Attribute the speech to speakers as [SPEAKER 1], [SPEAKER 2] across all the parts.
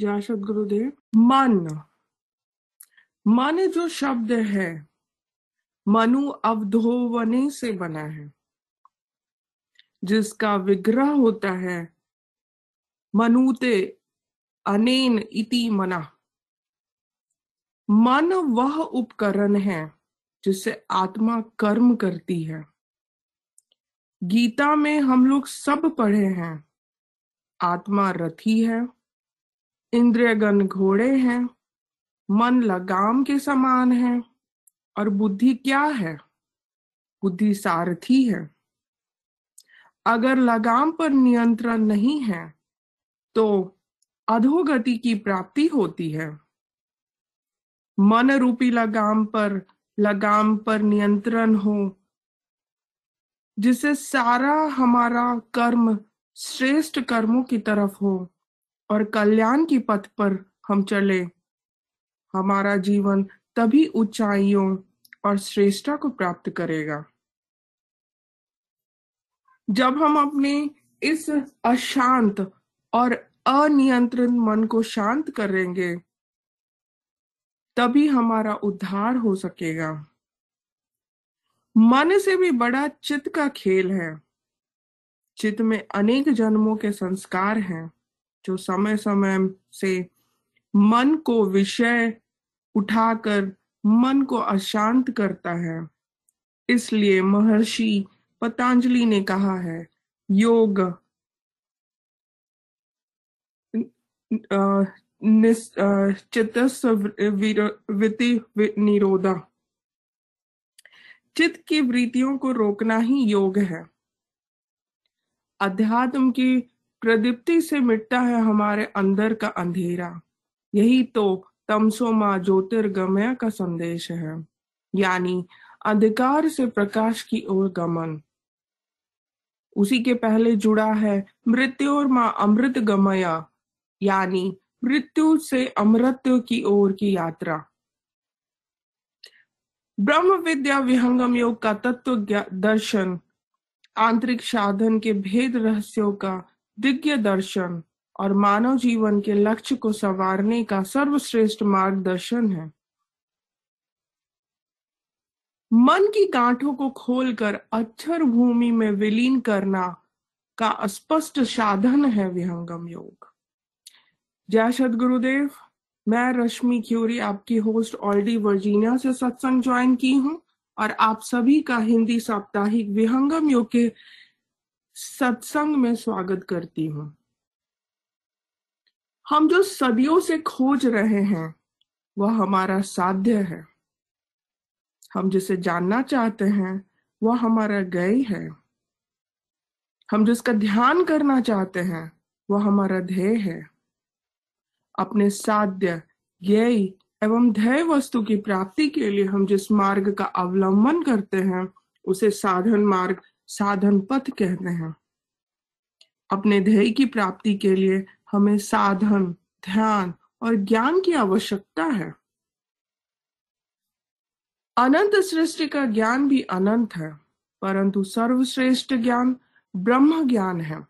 [SPEAKER 1] जय सदगुरुदेव मन मन जो शब्द है, मनु अवधोवने से बना है। जिसका विग्रह होता है, मनुते अनेन इति मना। मन वह उपकरण है जिससे आत्मा कर्म करती है। गीता में हम लोग सब पढ़े हैं, आत्मा रथी है। इंद्रियगण घोड़े हैं, मन लगाम के समान है, और बुद्धि क्या है? बुद्धि सारथी है। अगर लगाम पर नियंत्रण नहीं है तो अधोगति की प्राप्ति होती है। मन रूपी लगाम पर लगाम पर नियंत्रण हो, जिससे सारा हमारा कर्म श्रेष्ठ कर्मों की तरफ़ हो। और कल्याण की पथ पर हम चले। हमारा जीवन तभी ऊंचाइयों और श्रेष्ठता को प्राप्त करेगा। जब हम अपने इस अशांत और अनियंत्रित मन को शांत करेंगे, तभी हमारा उद्धार हो सकेगा। मन से भी बड़ा चित्त का खेल है। चित्त में अनेक जन्मों के संस्कार हैं। जो समय समय से मन को विषय उठाकर मन को अशांत करता है। इसलिए महर्षि पतंजलि ने कहा है, योग निरोधा। चित्त की वृत्तियों को रोकना ही योग है। अध्यात्म की प्रदीप्ति से मिटता है हमारे अंदर का अंधेरा। यही तो तमसोमा ज्योतिर्गमय का संदेश है। यानी अंधकार से प्रकाश की ओर गमन। उसी के पहले जुड़ा है मृत्यु और माँ अमृत गमया यानी मृत्यु से अमृत्यु की ओर की यात्रा। ब्रह्म विद्या विहंगम योग का तत्व दर्शन। आंतरिक साधन के भेद रहस्यों का दिव्य दर्शन और मानव जीवन के लक्ष्य को संवारने का सर्वश्रेष्ठ मार्गदर्शन है। मन की गांठों को खोलकर अक्षर भूमि में विलीन करना का स्पष्ट साधन है विहंगम योग। जय सदगुरुदेव, मैं रश्मि क्यूरी, आपकी होस्ट ऑलरेडी वर्जीनिया से सत्संग ज्वाइन की हूँ और आप सभी का हिंदी साप्ताहिक विहंगम योग के सत्संग में स्वागत करती हूँ। हम जो सदियों से खोज रहे हैं, वह हमारा साध्य है। हम जिसे जानना चाहते हैं, वह हमारा गय है। हम जिसका ध्यान करना चाहते हैं, वह हमारा ध्येय है। अपने साध्य ज्ञ एवं ध्येय वस्तु की प्राप्ति के लिए हम जिस मार्ग का अवलंबन करते हैं, उसे साधन मार्ग साधन पथ कहते हैं। अपने ध्येय की प्राप्ति के लिए हमें साधन, ध्यान और ज्ञान की आवश्यकता है। अनंत सृष्टि का ज्ञान भी अनंत है, परंतु सर्वश्रेष्ठ ज्ञान ब्रह्म ज्ञान है।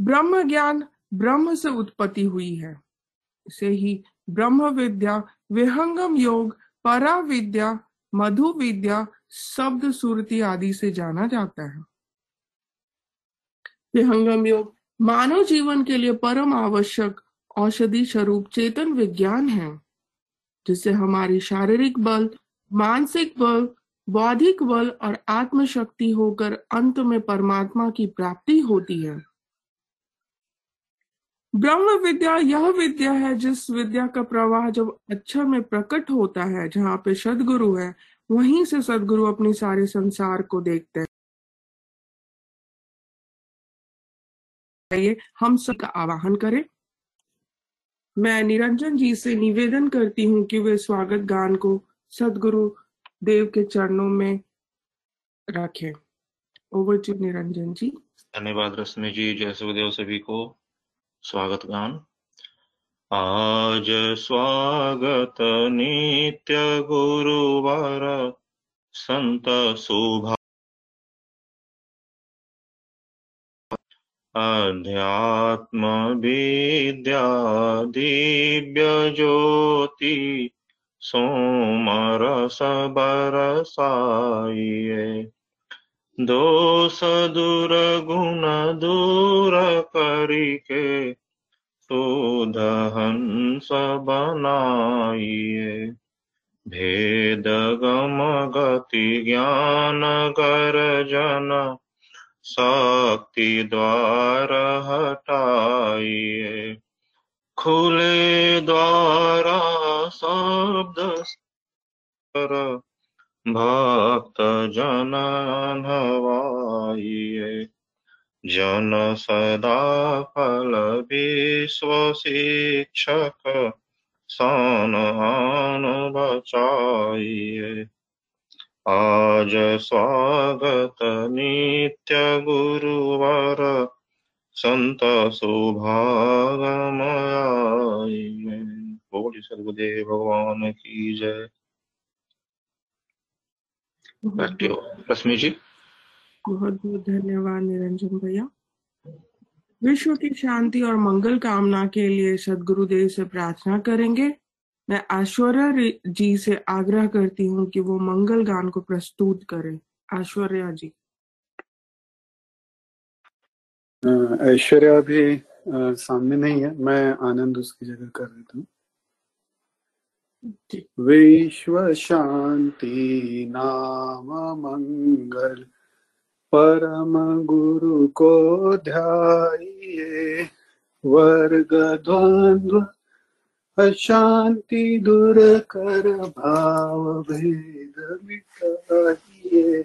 [SPEAKER 1] ब्रह्म ज्ञान ब्रह्म से उत्पत्ति हुई है। इसे ही ब्रह्म विद्या विहंगम योग, परा विद्या, मधु विद्या शब्द सुरती आदि से जाना जाता है। विहंगम योग मानव जीवन के लिए परम आवश्यक औषधि स्वरूप चेतन विज्ञान है जिससे हमारी शारीरिक बल मानसिक बल बौद्धिक बल और आत्मशक्ति होकर अंत में परमात्मा की प्राप्ति होती है। ब्रह्म विद्या यह विद्या है जिस विद्या का प्रवाह जब अच्छा में प्रकट होता है जहाँ पे सदगुरु है वहीं से सदगुरु अपने सारे संसार को देखते हैं। हम सबका आवाहन करें। मैं निरंजन जी से निवेदन करती हूँ कि वे स्वागत गान को सदगुरु देव के चरणों में रखें। Over to Niranjan ji.
[SPEAKER 2] धन्यवाद, रश्मि जी, जय सुखदेव सभी को। स्वागत गान। आज स्वागत नित्य गुरुवार, संत शोभा अध्यात्म विद्या दिव्य ज्योति सोमरस बरसाइए दोष दूर गुण दूर करिके शुद्ध हंस बनाइए भेद गम गति ज्ञान कर जन शक्ति द्वार हटाइए। खुले द्वारा शब्द कर भक्त जन हवाइए जन सदा फल विश्व शिक्षक सन आन बचाइए। आज स्वागत नित्य गुरुवर, संत सौभागमय बोल सदगुरुदेव भगवान की जय। जी
[SPEAKER 1] बहुत बहुत धन्यवाद निरंजन भैया। विश्व की शांति और मंगल कामना के लिए सदगुरुदेव से प्रार्थना करेंगे। मैं ऐश्वर्या जी से आग्रह करती हूँ कि वो मंगल गान को प्रस्तुत करें। ऐश्वर्या जी।
[SPEAKER 3] ऐश्वर्या भी सामने नहीं है। मैं आनंद उसकी जगह कर देता हूँ। विश्व शांति नाम मंगल। परम गुरु को ध्याइए वर्ग द्वंद्व अशांति दूर कर भाव भेद मिटाइए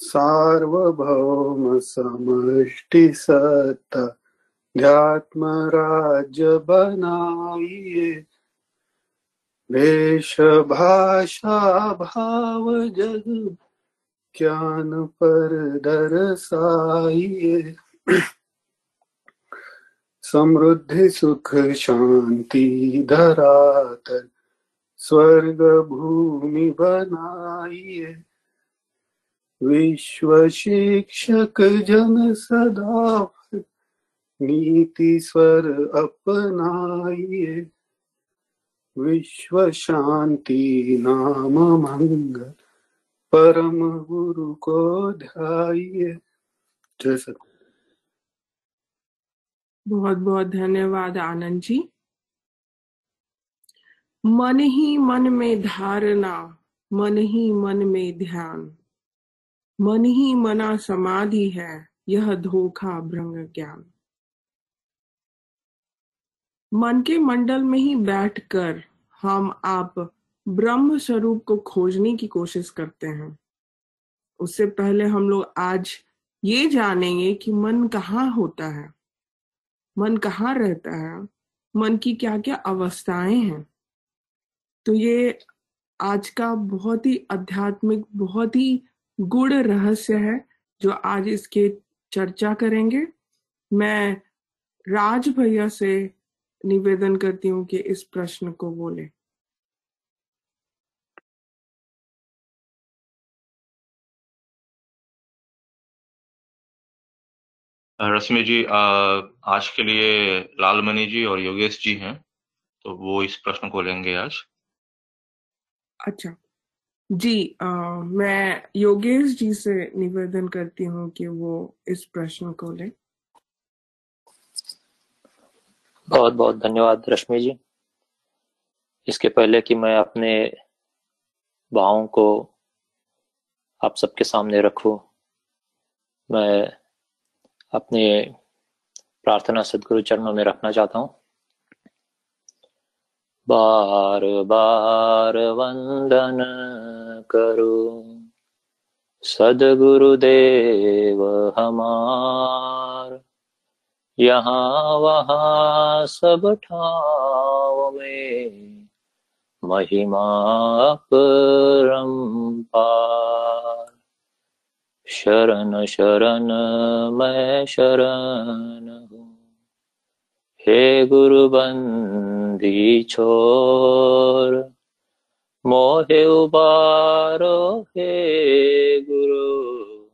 [SPEAKER 3] सार्वभौम समष्टि सत्ता ध्यात्म राज्य बनाइए वेश भाषा भाव जग ज्ञान पर दरसाइए। समृद्धि, सुख, शांति धरातर स्वर्ग, भूमि बनाइए। विश्व शिक्षक जन सदा नीति, स्वर अपनाइए। विश्व शांति, नाम मंगल। परम गुरु को ध्याइए जय सत
[SPEAKER 1] बहुत बहुत धन्यवाद आनंद जी। मन ही मन में धारणा, मन ही मन में ध्यान। मन ही मना समाधि है, यह धोखा भ्रंग ज्ञान। मन के मंडल में ही बैठकर हम आप ब्रह्म स्वरूप को खोजने की कोशिश करते हैं। उससे पहले हम लोग आज ये जानेंगे कि मन कहाँ होता है, मन कहाँ रहता है, मन की क्या क्या अवस्थाएँ हैं। तो ये आज का बहुत ही आध्यात्मिक, बहुत ही गुड़ रहस्य है, जो आज इसके चर्चा करेंगे। मैं राज भैया से निवेदन करती हूँ कि इस प्रश्न को बोले।
[SPEAKER 2] रश्मि जी आज के लिए लालमणि जी और योगेश जी हैं तो वो इस प्रश्न को लेंगे आज।
[SPEAKER 1] अच्छा। जी आ, मैं योगेश जी से निवेदन करती हूँ कि वो इस प्रश्न को ले।
[SPEAKER 4] बहुत बहुत धन्यवाद रश्मि जी। इसके पहले कि मैं अपने भावों को आप सबके सामने रखूँ मैं अपने प्रार्थना सदगुरु चरणों में रखना चाहता हूँ। बार बार वंदन करो। सदगुरुदेव हमार, यहाँ वहाँ सब ठाव में महिमा परम्पार शरण शरण मैं शरण हूँ। हे गुरु बंदी छोर, मोहे उबारो हे गुरु,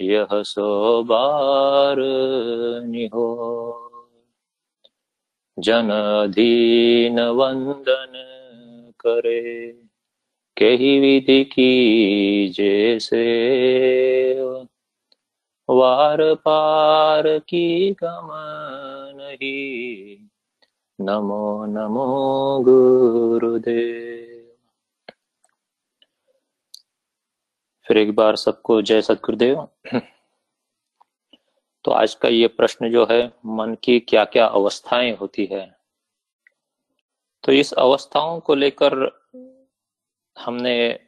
[SPEAKER 4] यह सो बार निहो जन दीन वंदन करे। कही विधि की जैसे वार पार की गमन ही। नमो नमो गुरुदेव। फिर एक बार सबको जय सतगुरुदेव। तो आज का ये प्रश्न जो है, मन की क्या क्या अवस्थाएँ होती है? तो इस अवस्थाओं को लेकर हमने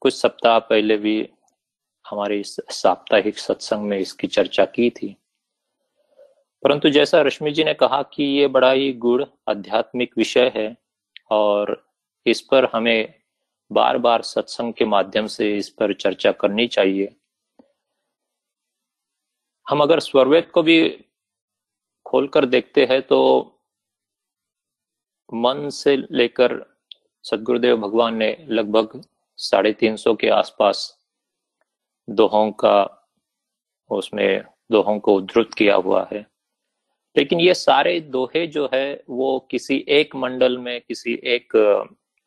[SPEAKER 4] कुछ सप्ताह पहले भी हमारे इस साप्ताहिक सत्संग में इसकी चर्चा की थी। परंतु जैसा रश्मि जी ने कहा कि ये बड़ा ही गुड़ आध्यात्मिक विषय है और इस पर हमें बार बार सत्संग के माध्यम से इस पर चर्चा करनी चाहिए। हम अगर स्वरवेद को भी खोलकर देखते हैं तो मन से लेकर सदगुरुदेव भगवान ने लगभग साढ़े तीन सौ के आसपास दोहों का, उसमें दोहों को उद्धृत किया हुआ है। लेकिन ये सारे दोहे जो है, वो किसी एक मंडल में, किसी एक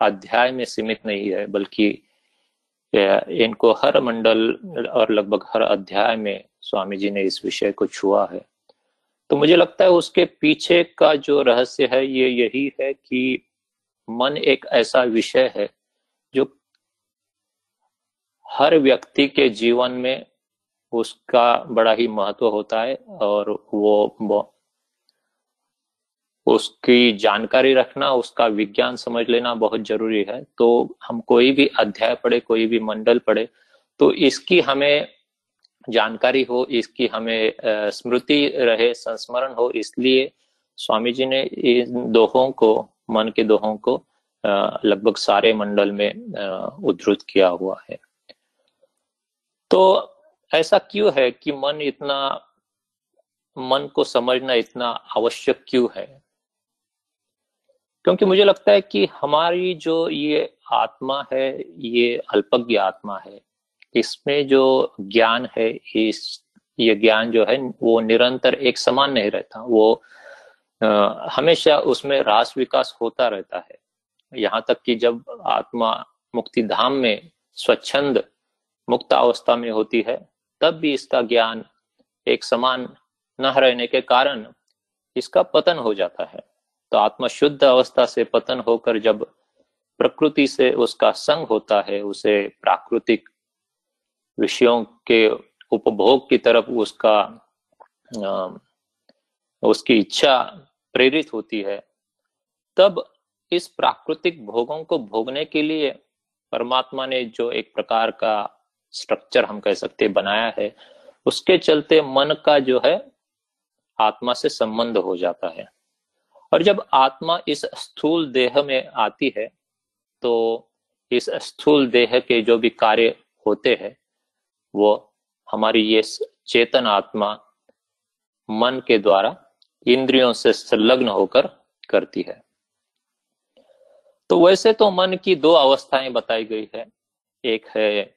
[SPEAKER 4] अध्याय में सीमित नहीं है, बल्कि इनको हर मंडल और लगभग हर अध्याय में स्वामी जी ने इस विषय को छुआ है। तो मुझे लगता है उसके पीछे का जो रहस्य है, ये यही है कि मन एक ऐसा विषय है जो हर व्यक्ति के जीवन में उसका बड़ा ही महत्व होता है और वो उसकी जानकारी रखना, उसका विज्ञान समझ लेना बहुत ज़रूरी है। तो हम कोई भी अध्याय पढ़े, कोई भी मंडल पढ़े तो इसकी हमें जानकारी हो, इसकी हमें स्मृति रहे, संस्मरण हो, इसलिए स्वामी जी ने इन दोहों को मन के दोहों को लगभग सारे मंडल में उद्धृत किया हुआ है। तो ऐसा क्यों है कि मन इतना, मन को समझना इतना आवश्यक क्यों है? क्योंकि मुझे लगता है कि हमारी जो ये आत्मा है, ये अल्पज्ञ आत्मा है। इसमें जो ज्ञान है, इस, ये ज्ञान जो है, वो निरंतर एक समान नहीं रहता। वो हमेशा उसमें रास विकास होता रहता है। यहाँ तक कि जब आत्मा मुक्ति धाम में स्वच्छंद मुक्त अवस्था में होती है, तब भी इसका ज्ञान एक समान न रहने के कारण इसका पतन हो जाता है। तो आत्मा शुद्ध अवस्था से पतन होकर जब प्रकृति से उसका संग होता है, उसे प्राकृतिक विषयों के उपभोग की तरफ़ उसका उसकी इच्छा प्रेरित होती है, तब इस प्राकृतिक भोगों को भोगने के लिए परमात्मा ने जो एक प्रकार का स्ट्रक्चर हम कह सकते बनाया है, उसके चलते मन का जो है, आत्मा से संबंध हो जाता है। और जब आत्मा इस स्थूल देह में आती है तो इस स्थूल देह के जो भी कार्य होते हैं, वो हमारी ये चेतन आत्मा मन के द्वारा इंद्रियों से संलग्न होकर करती है। तो वैसे तो मन की दो अवस्थाएँ बताई गई है। एक है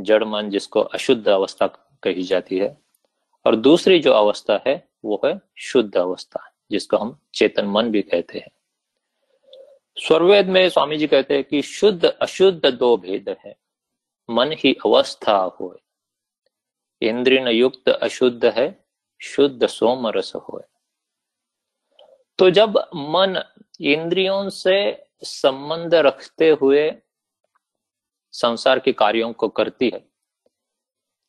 [SPEAKER 4] जड़ मन, जिसको अशुद्ध अवस्था कही जाती है, और दूसरी जो अवस्था है, वो है शुद्ध अवस्था, जिसको हम चेतन मन भी कहते हैं। स्वर्वेद में स्वामी जी कहते हैं कि शुद्ध, अशुद्ध दो भेद है। मन ही अवस्था हो इंद्रिय युक्त अशुद्ध है शुद्ध सोम रस हो तो जब मन इंद्रियों से संबंध रखते हुए संसार के कार्यों को करती है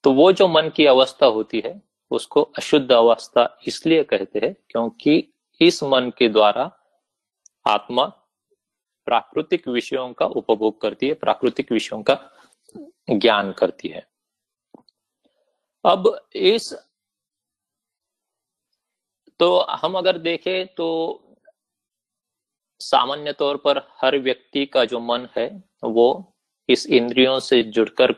[SPEAKER 4] तो वो जो मन की अवस्था होती है, उसको अशुद्ध अवस्था इसलिए कहते हैं क्योंकि इस मन के द्वारा आत्मा प्राकृतिक विषयों का उपभोग करती है, प्राकृतिक विषयों का ज्ञान करती है। अब इस तो हम अगर देखें तो सामान्य तौर पर हर व्यक्ति का जो मन है वो इस इंद्रियों से जुड़कर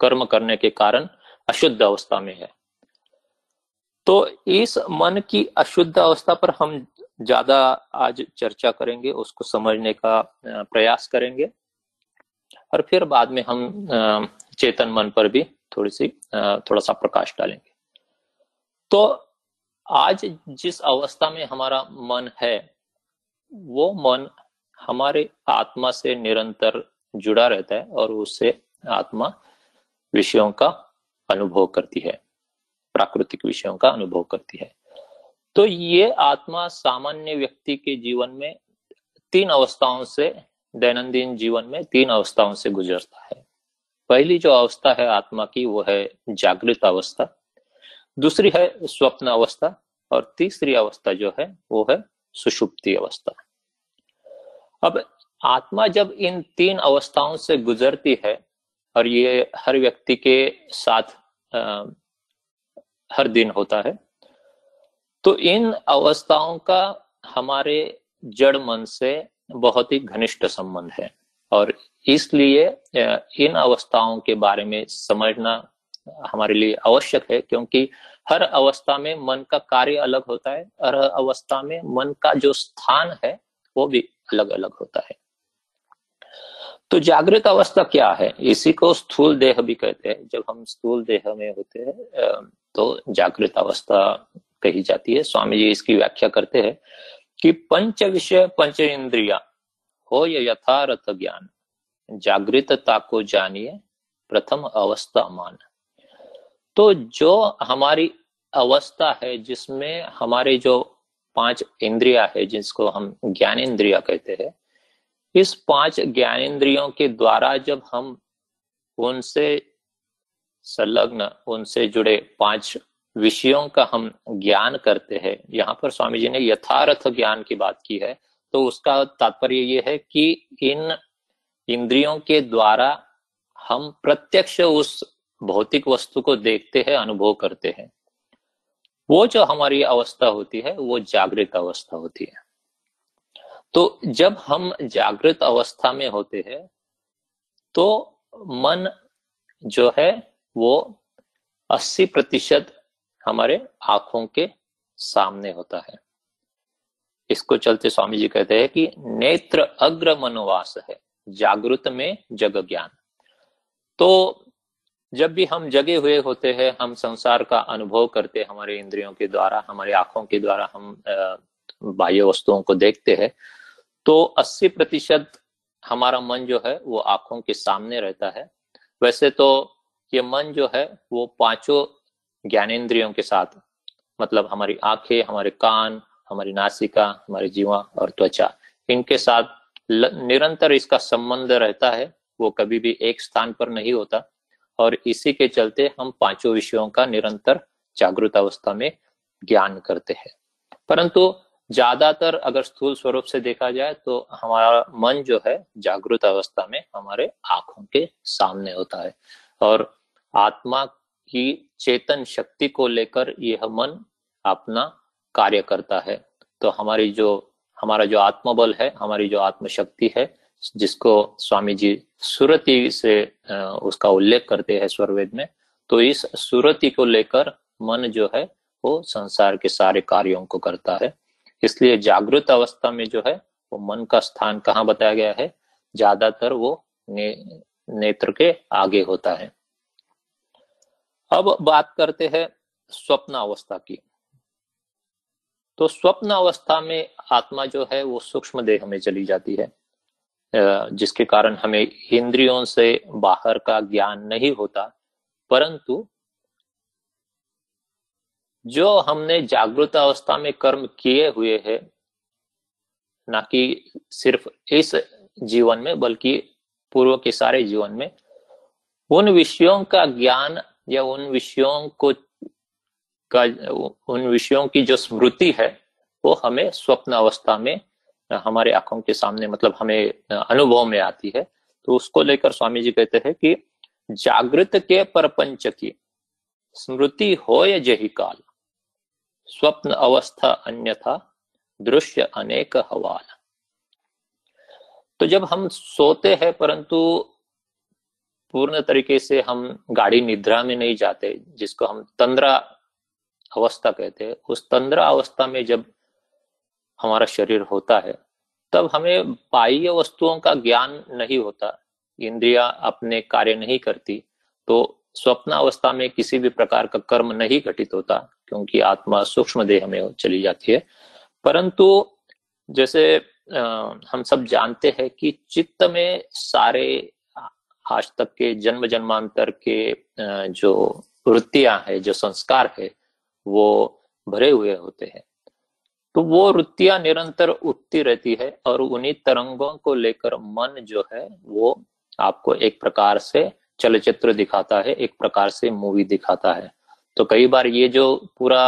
[SPEAKER 4] कर्म करने के कारण अशुद्ध अवस्था में है। तो इस मन की अशुद्ध अवस्था पर हम ज़्यादा आज चर्चा करेंगे, उसको समझने का प्रयास करेंगे। और फिर बाद में हम चेतन मन पर भी थोड़ी सी थोड़ा सा प्रकाश डालेंगे। तो आज जिस अवस्था में हमारा मन है, वो मन हमारे आत्मा से निरंतर जुड़ा रहता है और उससे आत्मा विषयों का अनुभव करती है, प्राकृतिक विषयों का अनुभव करती है। तो ये आत्मा सामान्य व्यक्ति के जीवन में तीन अवस्थाओं से, दैनंदिन जीवन में तीन अवस्थाओं से गुजरता है। पहली जो अवस्था है आत्मा की, वो है जागृत अवस्था। दूसरी है स्वप्न अवस्था और तीसरी अवस्था जो है वो है सुषुप्ति अवस्था। अब आत्मा जब इन तीन अवस्थाओं से गुजरती है और ये हर व्यक्ति के साथ आ, हर दिन होता है तो इन अवस्थाओं का हमारे जड़ मन से बहुत ही घनिष्ठ संबंध है। और इसलिए इन अवस्थाओं के बारे में समझना हमारे लिए आवश्यक है, क्योंकि हर अवस्था में मन का कार्य अलग होता है, हर अवस्था में मन का जो स्थान है, वो भी अलग अलग होता है। तो जागृत अवस्था क्या है? इसी को स्थूल देह भी कहते हैं। जब हम स्थूल देह में होते हैं तो जागृत अवस्था कही जाती है। स्वामी जी इसकी व्याख्या करते हैं कि पंच विषय, पंच इंद्रिया, हो या यथारथ ज्ञान। जागृतता को जानिए, प्रथम अवस्था मान। तो जो हमारी अवस्था है, जिसमें हमारे जो पाँच इंद्रिया है, जिसको हम ज्ञान इंद्रिया कहते हैं, इस पाँच ज्ञान इंद्रियों के द्वारा जब हम उनसे संलग्न, उनसे जुड़े पाँच विषयों का हम ज्ञान करते हैं, यहाँ पर स्वामी जी ने यथार्थ ज्ञान की बात की है तो उसका तात्पर्य ये है कि इन इंद्रियों के द्वारा हम प्रत्यक्ष उस भौतिक वस्तु को देखते हैं, अनुभव करते हैं। वो जो हमारी अवस्था होती है, वो जागृत अवस्था होती है। तो जब हम जागृत अवस्था में होते हैं तो मन जो है, वो 80 प्रतिशत हमारे आँखों के सामने होता है। इसको चलते स्वामी जी कहते हैं कि नेत्र अग्र मनोवास है, जागृत में जग ज्ञान तो जब भी हम जगे हुए होते हैं, हम संसार का अनुभव करते हैं, हमारे इंद्रियों के द्वारा, हमारे आँखों के द्वारा हम बाह्य वस्तुओं को देखते हैं तो 80 प्रतिशत हमारा मन जो है, वो आँखों के सामने रहता है। वैसे तो ये मन जो है, वो पाँचों ज्ञानेन्द्रियों के साथ मतलब हमारी आँखें, हमारे कान, हमारी नासिका, हमारी जीवा और त्वचा, इनके साथ निरंतर इसका संबंध रहता है, वो कभी भी एक स्थान पर नहीं होता। और इसी के चलते हम पाँचों विषयों का निरंतर जागृत अवस्था में ज्ञान करते हैं। परंतु ज़्यादातर अगर स्थूल स्वरूप से देखा जाए तो हमारा मन जो है जागृत अवस्था में हमारे आँखों के सामने होता है और आत्मा की चेतन शक्ति को लेकर यह मन अपना कार्य करता है। तो हमारी जो, हमारा जो आत्मबल है, हमारी जो आत्मशक्ति है जिसको स्वामी जी सुरति से उसका उल्लेख करते हैं स्वरवेद में तो इस सुरति को लेकर मन जो है वो संसार के सारे कार्यों को करता है। इसलिए जागृत अवस्था में जो है वो मन का स्थान कहाँ बताया गया है? ज़्यादातर वो ने, नेत्र के आगे होता है। अब बात करते हैं स्वप्न अवस्था की। तो स्वप्न अवस्था में आत्मा जो है वो सूक्ष्म देह में चली जाती है। जिसके कारण हमें इंद्रियों से बाहर का ज्ञान नहीं होता, परंतु जो हमने जागृत अवस्था में कर्म किए हुए हैं, ना कि सिर्फ़ इस जीवन में, बल्कि पूर्व के सारे जीवन में, उन विषयों का ज्ञान या उन विषयों को का, उन विषयों की जो स्मृति है, वो हमें स्वप्न अवस्था में हमारे आँखों के सामने मतलब हमें अनुभव में आती है। तो उसको लेकर स्वामी जी कहते हैं कि जागृत के परपंच की स्मृति हो या जही काल, स्वप्न अवस्था अन्यथा, दृश्य अनेक हवाल। तो जब हम सोते हैं, परंतु पूर्ण तरीके से हम गाड़ी निद्रा में नहीं जाते, जिसको हम तंद्रा अवस्था कहते हैं, उस तंद्रा अवस्था में जब हमारा शरीर होता है, तब हमें बाह्य वस्तुओं का ज्ञान नहीं होता। इंद्रिया अपने कार्य नहीं करती तो स्वप्न अवस्था में किसी भी प्रकार का कर्म नहीं घटित होता, क्योंकि आत्मा सूक्ष्म देह में चली जाती है। परंतु जैसे हम सब जानते हैं कि चित्त में सारे आज तक के जन्म जन्मांतर के जो वृत्तियाँ है, जो संस्कार है, वो भरे हुए होते हैं। तो वो वृत्तियाँ निरंतर उठती रहती है और उन्हीं तरंगों को लेकर मन जो है वो आपको एक प्रकार से चलचित्र दिखाता है, एक प्रकार से मूवी दिखाता है। तो कई बार ये जो पूरा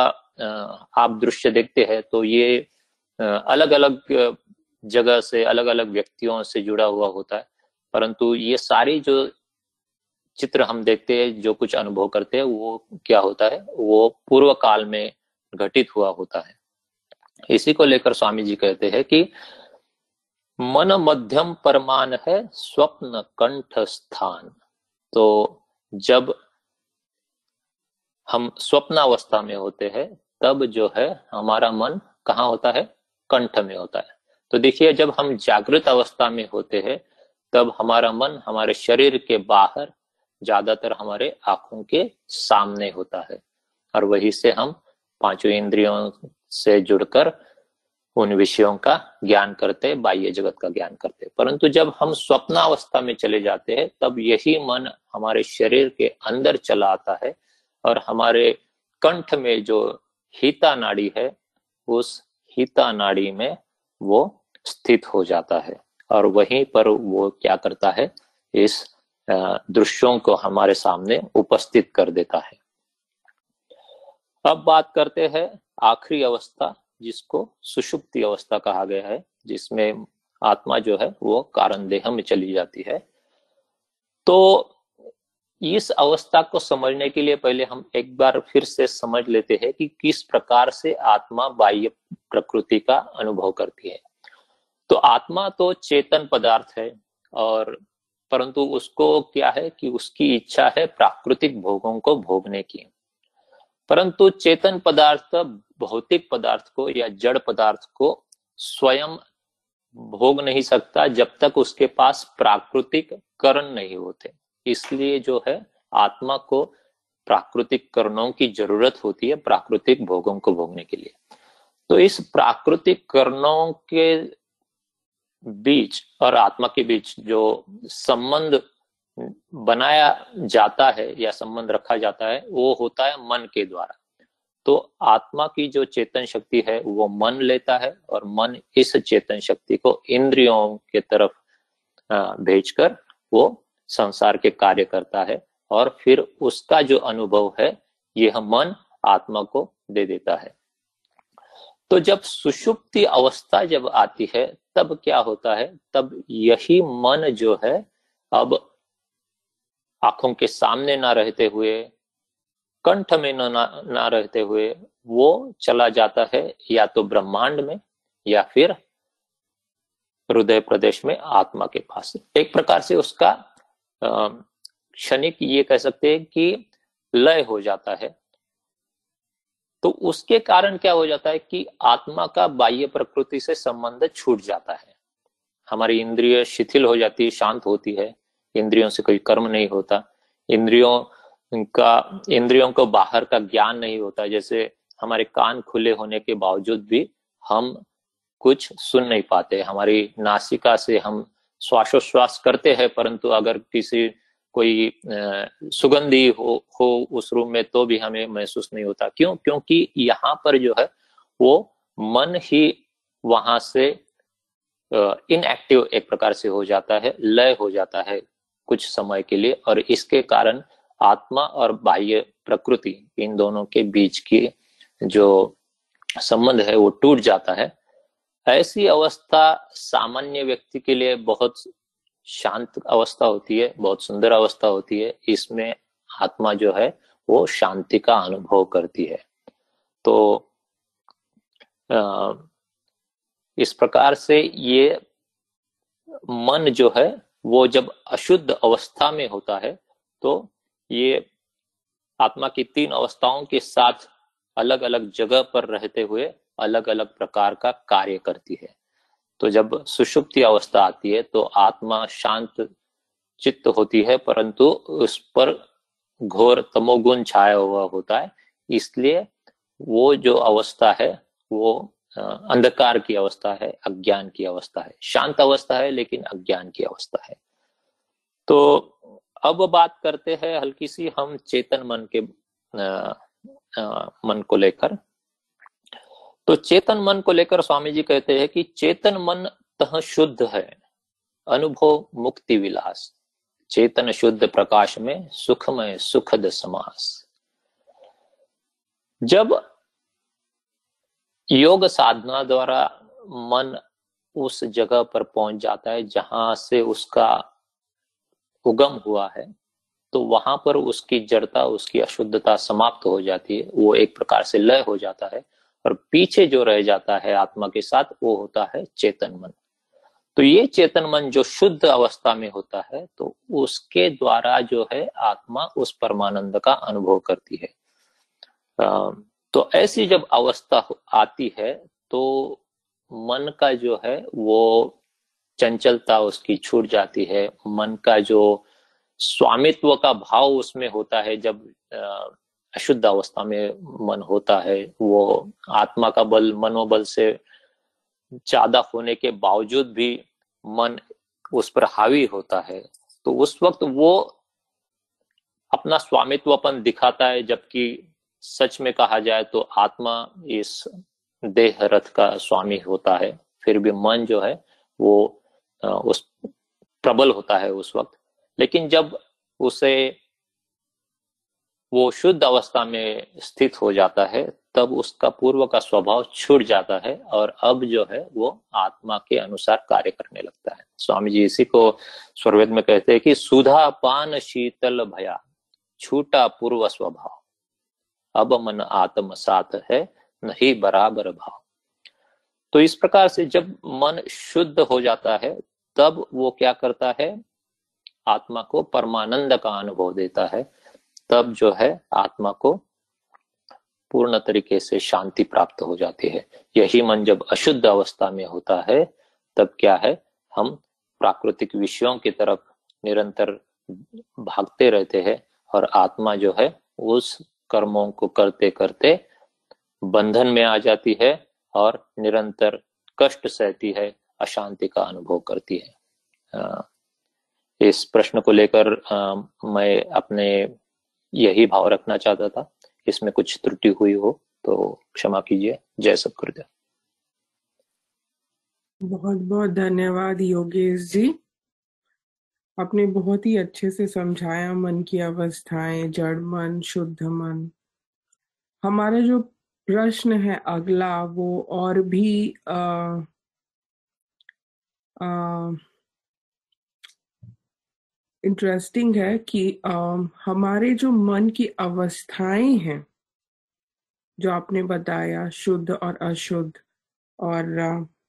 [SPEAKER 4] आप दृश्य देखते हैं तो ये अलग अलग जगह से अलग अलग व्यक्तियों से जुड़ा हुआ होता है। परंतु ये सारी जो चित्र हम देखते हैं, जो कुछ अनुभव करते हैं, वो क्या होता है? वो पूर्व काल में घटित हुआ होता है। इसी को लेकर स्वामी जी कहते हैं कि मन मध्यम परमान है, स्वप्न कंठ स्थान तो जब हम स्वप्नावस्था में होते हैं, तब जो है हमारा मन कहाँ होता है? कंठ में होता है। तो देखिए, जब हम जागृत अवस्था में होते हैं, तब हमारा मन हमारे शरीर के बाहर, ज़्यादातर हमारे आँखों के सामने होता है। और वही से हम पाँचों इंद्रियों से जुड़कर उन विषयों का ज्ञान करते, बाह्य जगत का ज्ञान करते। परंतु जब हम स्वप्नावस्था में चले जाते हैं, तब यही मन हमारे शरीर के अंदर चला आता है और हमारे कंठ में जो हिता नाड़ी है, उस हिता नाड़ी में वो स्थित हो जाता है। और वहीं पर वो क्या करता है, इस दृश्यों को हमारे सामने उपस्थित कर देता है। अब बात करते हैं आखिरी अवस्था जिसको सुषुप्ति अवस्था कहा गया है, जिसमें आत्मा जो है वो कारण देह में चली जाती है। तो इस अवस्था को समझने के लिए पहले हम एक बार फिर से समझ लेते हैं कि किस प्रकार से आत्मा बाह्य प्रकृति का अनुभव करती है। तो आत्मा तो चेतन पदार्थ है और परंतु उसको क्या है कि उसकी इच्छा है प्राकृतिक भोगों को भोगने की। परंतु चेतन पदार्थ भौतिक पदार्थ को या जड़ पदार्थ को स्वयं भोग नहीं सकता जब तक उसके पास प्राकृतिक करण नहीं होते। इसलिए जो है, आत्मा को प्राकृतिक करणों की ज़रूरत होती है प्राकृतिक भोगों को भोगने के लिए। तो इस प्राकृतिक करणों के बीच और आत्मा के बीच जो संबंध बनाया जाता है या संबंध रखा जाता है, वो होता है मन के द्वारा। तो आत्मा की जो चेतन शक्ति है, वो मन लेता है और मन इस चेतन शक्ति को इंद्रियों के तरफ़ भेजकर वो संसार के कार्य करता है और फिर उसका जो अनुभव है, यह मन आत्मा को दे देता है। तो जब सुषुप्ति अवस्था जब आती है, तब क्या होता है? तब यही मन जो है, अब आँखों के सामने ना रहते हुए कंठ में न ना, रहते हुए वो चला जाता है या तो ब्रह्मांड में या फिर हृदय प्रदेश में आत्मा के पास। एक प्रकार से उसका क्षणिक ये कह सकते हैं कि लय हो जाता है। तो उसके कारण क्या हो जाता है कि आत्मा का बाह्य प्रकृति से संबंध छूट जाता है। हमारी इंद्रिय शिथिल हो जाती है शांत होती है। इंद्रियों से कोई कर्म नहीं होता। इंद्रियों का, इंद्रियों को बाहर का ज्ञान नहीं होता। जैसे हमारे कान खुले होने के बावजूद भी हम कुछ सुन नहीं पाते। हमारी नासिका से हम श्वासोश्वास करते हैं, परंतु अगर किसी, कोई सुगंधी हो हो उस रूम में तो भी हमें महसूस नहीं होता। क्यों? क्योंकि यहाँ पर जो है, वो मन ही वहाँ से इनएक्टिव एक प्रकार से हो जाता है, लय हो जाता है। कुछ समय के लिए और इसके कारण आत्मा और बाह्य प्रकृति इन दोनों के बीच की जो संबंध है वो टूट जाता है। ऐसी अवस्था सामान्य व्यक्ति के लिए बहुत शांत अवस्था होती है, बहुत सुंदर अवस्था होती है। इसमें आत्मा जो है वो शांति का अनुभव करती है। तो इस प्रकार से ये मन जो है वो जब अशुद्ध अवस्था में होता है तो ये आत्मा की तीन अवस्थाओं के साथ अलग अलग जगह पर रहते हुए अलग अलग प्रकार का कार्य करती है। तो जब सुषुप्ति अवस्था आती है तो आत्मा शांत चित्त होती है, परंतु उस पर घोर तमोगुण छाया हुआ होता है। इसलिए वो जो अवस्था है, वो अंधकार की अवस्था है अज्ञान की अवस्था है। शांत अवस्था है लेकिन अज्ञान की अवस्था है। तो अब बात करते हैं हल्की सी हम चेतन मन के आ, आ, मन को लेकर। तो चेतन मन को लेकर स्वामी जी कहते हैं कि चेतन मन तह शुद्ध है अनुभव मुक्ति विलास। चेतन शुद्ध प्रकाश में सुखमय सुखद समास। जब योग साधना द्वारा मन उस जगह पर पहुँच जाता है जहाँ से उसका उगम हुआ है तो वहाँ पर उसकी जड़ता, उसकी अशुद्धता समाप्त हो जाती है, वो एक प्रकार से लय हो जाता है और पीछे जो रह जाता है आत्मा के साथ, वो होता है चेतन मन। तो ये चेतन मन जो शुद्ध अवस्था में होता है तो उसके द्वारा जो है आत्मा उस परमानंद का अनुभव करती है। तो ऐसी जब अवस्था आती है तो मन का जो है, वो चंचलता उसकी छूट जाती है। मन का जो स्वामित्व का भाव उसमें होता है, जब अशुद्ध अवस्था में मन होता है, वो आत्मा का बल, मनोबल से ज़्यादा होने के बावजूद भी मन उस पर हावी होता है। तो उस वक्त वो अपना स्वामित्वपन दिखाता है, जबकि सच में कहा जाए तो आत्मा इस देह रथ का स्वामी होता है। फिर भी मन जो है, वो उस प्रबल होता है उस वक्त। लेकिन जब उसे वो शुद्ध अवस्था में स्थित हो जाता है, तब उसका पूर्व का स्वभाव छूट जाता है और अब जो है, वो आत्मा के अनुसार कार्य करने लगता है। स्वामी जी इसी को स्वर्वेद में कहते हैं कि सुधा पान शीतल भया, छूटा पूर्व स्वभाव। अब मन आत्म साथ है, नहीं बराबर भाव। तो इस प्रकार से जब मन शुद्ध हो जाता है, तब वो क्या करता है? आत्मा को परमानंद का अनुभव देता है। तब जो है, आत्मा को पूर्ण तरीके से शांति प्राप्त हो जाती है। यही मन जब अशुद्ध अवस्था में होता है, तब क्या है? हम प्राकृतिक विषयों की तरफ़ निरंतर भागते रहते हैं और आत्मा जो है, उस कर्मों को करते करते बंधन में आ जाती है और निरंतर कष्ट सहती है, अशांति का अनुभव करती है। इस प्रश्न को लेकर मैं अपने यही भाव रखना चाहता था, इसमें कुछ त्रुटि हुई हो तो क्षमा कीजिए। जय सब गुरुदेव
[SPEAKER 1] बहुत बहुत धन्यवाद योगेश जी। आपने बहुत ही अच्छे से समझाया मन की अवस्थाएँ जड़ मन शुद्ध मन। हमारा जो प्रश्न है अगला वो और भी आ, आ, इंटरेस्टिंग है कि आ, हमारे जो मन की अवस्थाएँ हैं जो आपने बताया शुद्ध और अशुद्ध और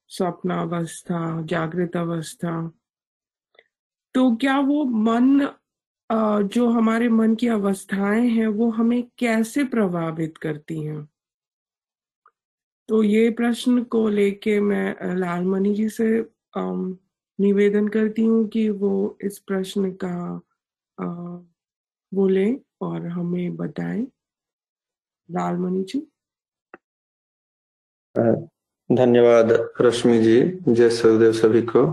[SPEAKER 1] स्वप्न अवस्था जागृत अवस्था तो क्या वो मन जो हमारे मन की अवस्थाएँ हैं, वो हमें कैसे प्रभावित करती हैं? तो ये प्रश्न को लेके मैं लालमणि जी से निवेदन करती हूँ कि वो इस प्रश्न का बोले और हमें बताएँ। लालमणि जी।
[SPEAKER 5] धन्यवाद रश्मि जी, जय सुखदेव सभी को।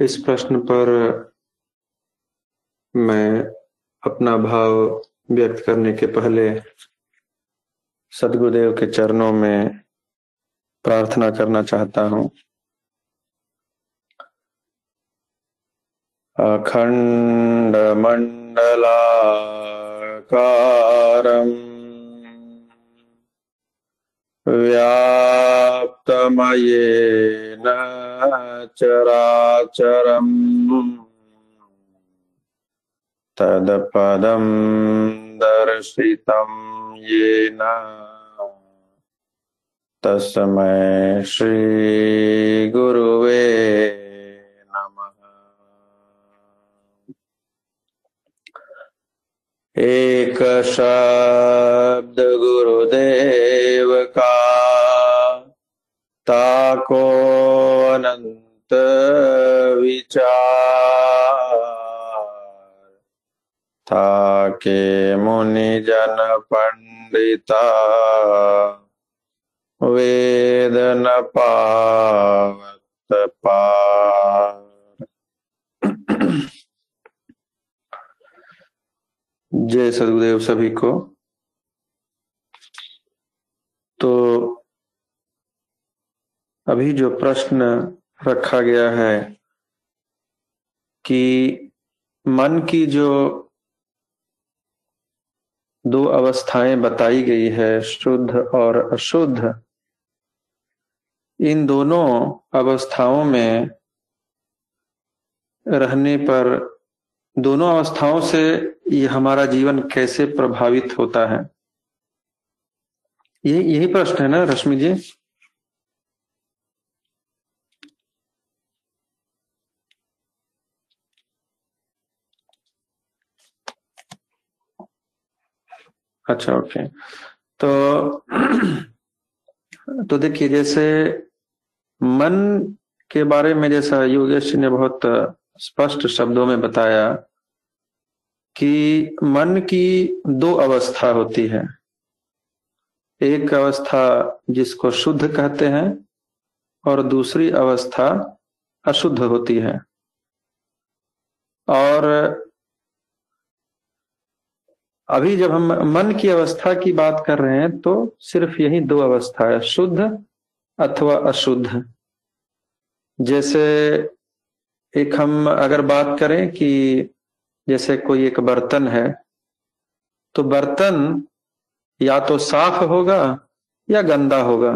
[SPEAKER 5] इस प्रश्न पर मैं अपना भाव व्यक्त करने के पहले सदगुरुदेव के चरणों में प्रार्थना करना चाहता हूँ। अखंड मंडलाकारम व्याप्तमयेन चराचरम् तदपदं दर्शितं येन। तस्मै श्री एक शब्द गुरुदेव का ताको अनंत विचार। ताके मुनि जन पंडिता, वेद न पावत पार जय सदगुरुदेव सभी को। तो अभी जो प्रश्न रखा गया है कि मन की जो दो अवस्थाएँ बताई गई है, शुद्ध और अशुद्ध, इन दोनों अवस्थाओं में रहने पर दोनों अवस्थाओं से ये हमारा जीवन कैसे प्रभावित होता है? ये, यही प्रश्न है ना, रश्मि जी? अच्छा ओके। तो तो देखिए, जैसे मन के बारे में जैसा योगेश जी ने बहुत स्पष्ट शब्दों में बताया कि मन की दो अवस्था होती है। एक अवस्था जिसको शुद्ध कहते हैं और दूसरी अवस्था अशुद्ध होती है। और अभी जब हम मन की अवस्था की बात कर रहे हैं तो सिर्फ़ यही दो अवस्था है, शुद्ध अथवा अशुद्ध। जैसे एक हम अगर बात करें कि जैसे कोई एक बर्तन है तो बर्तन या तो साफ़ होगा या गंदा होगा।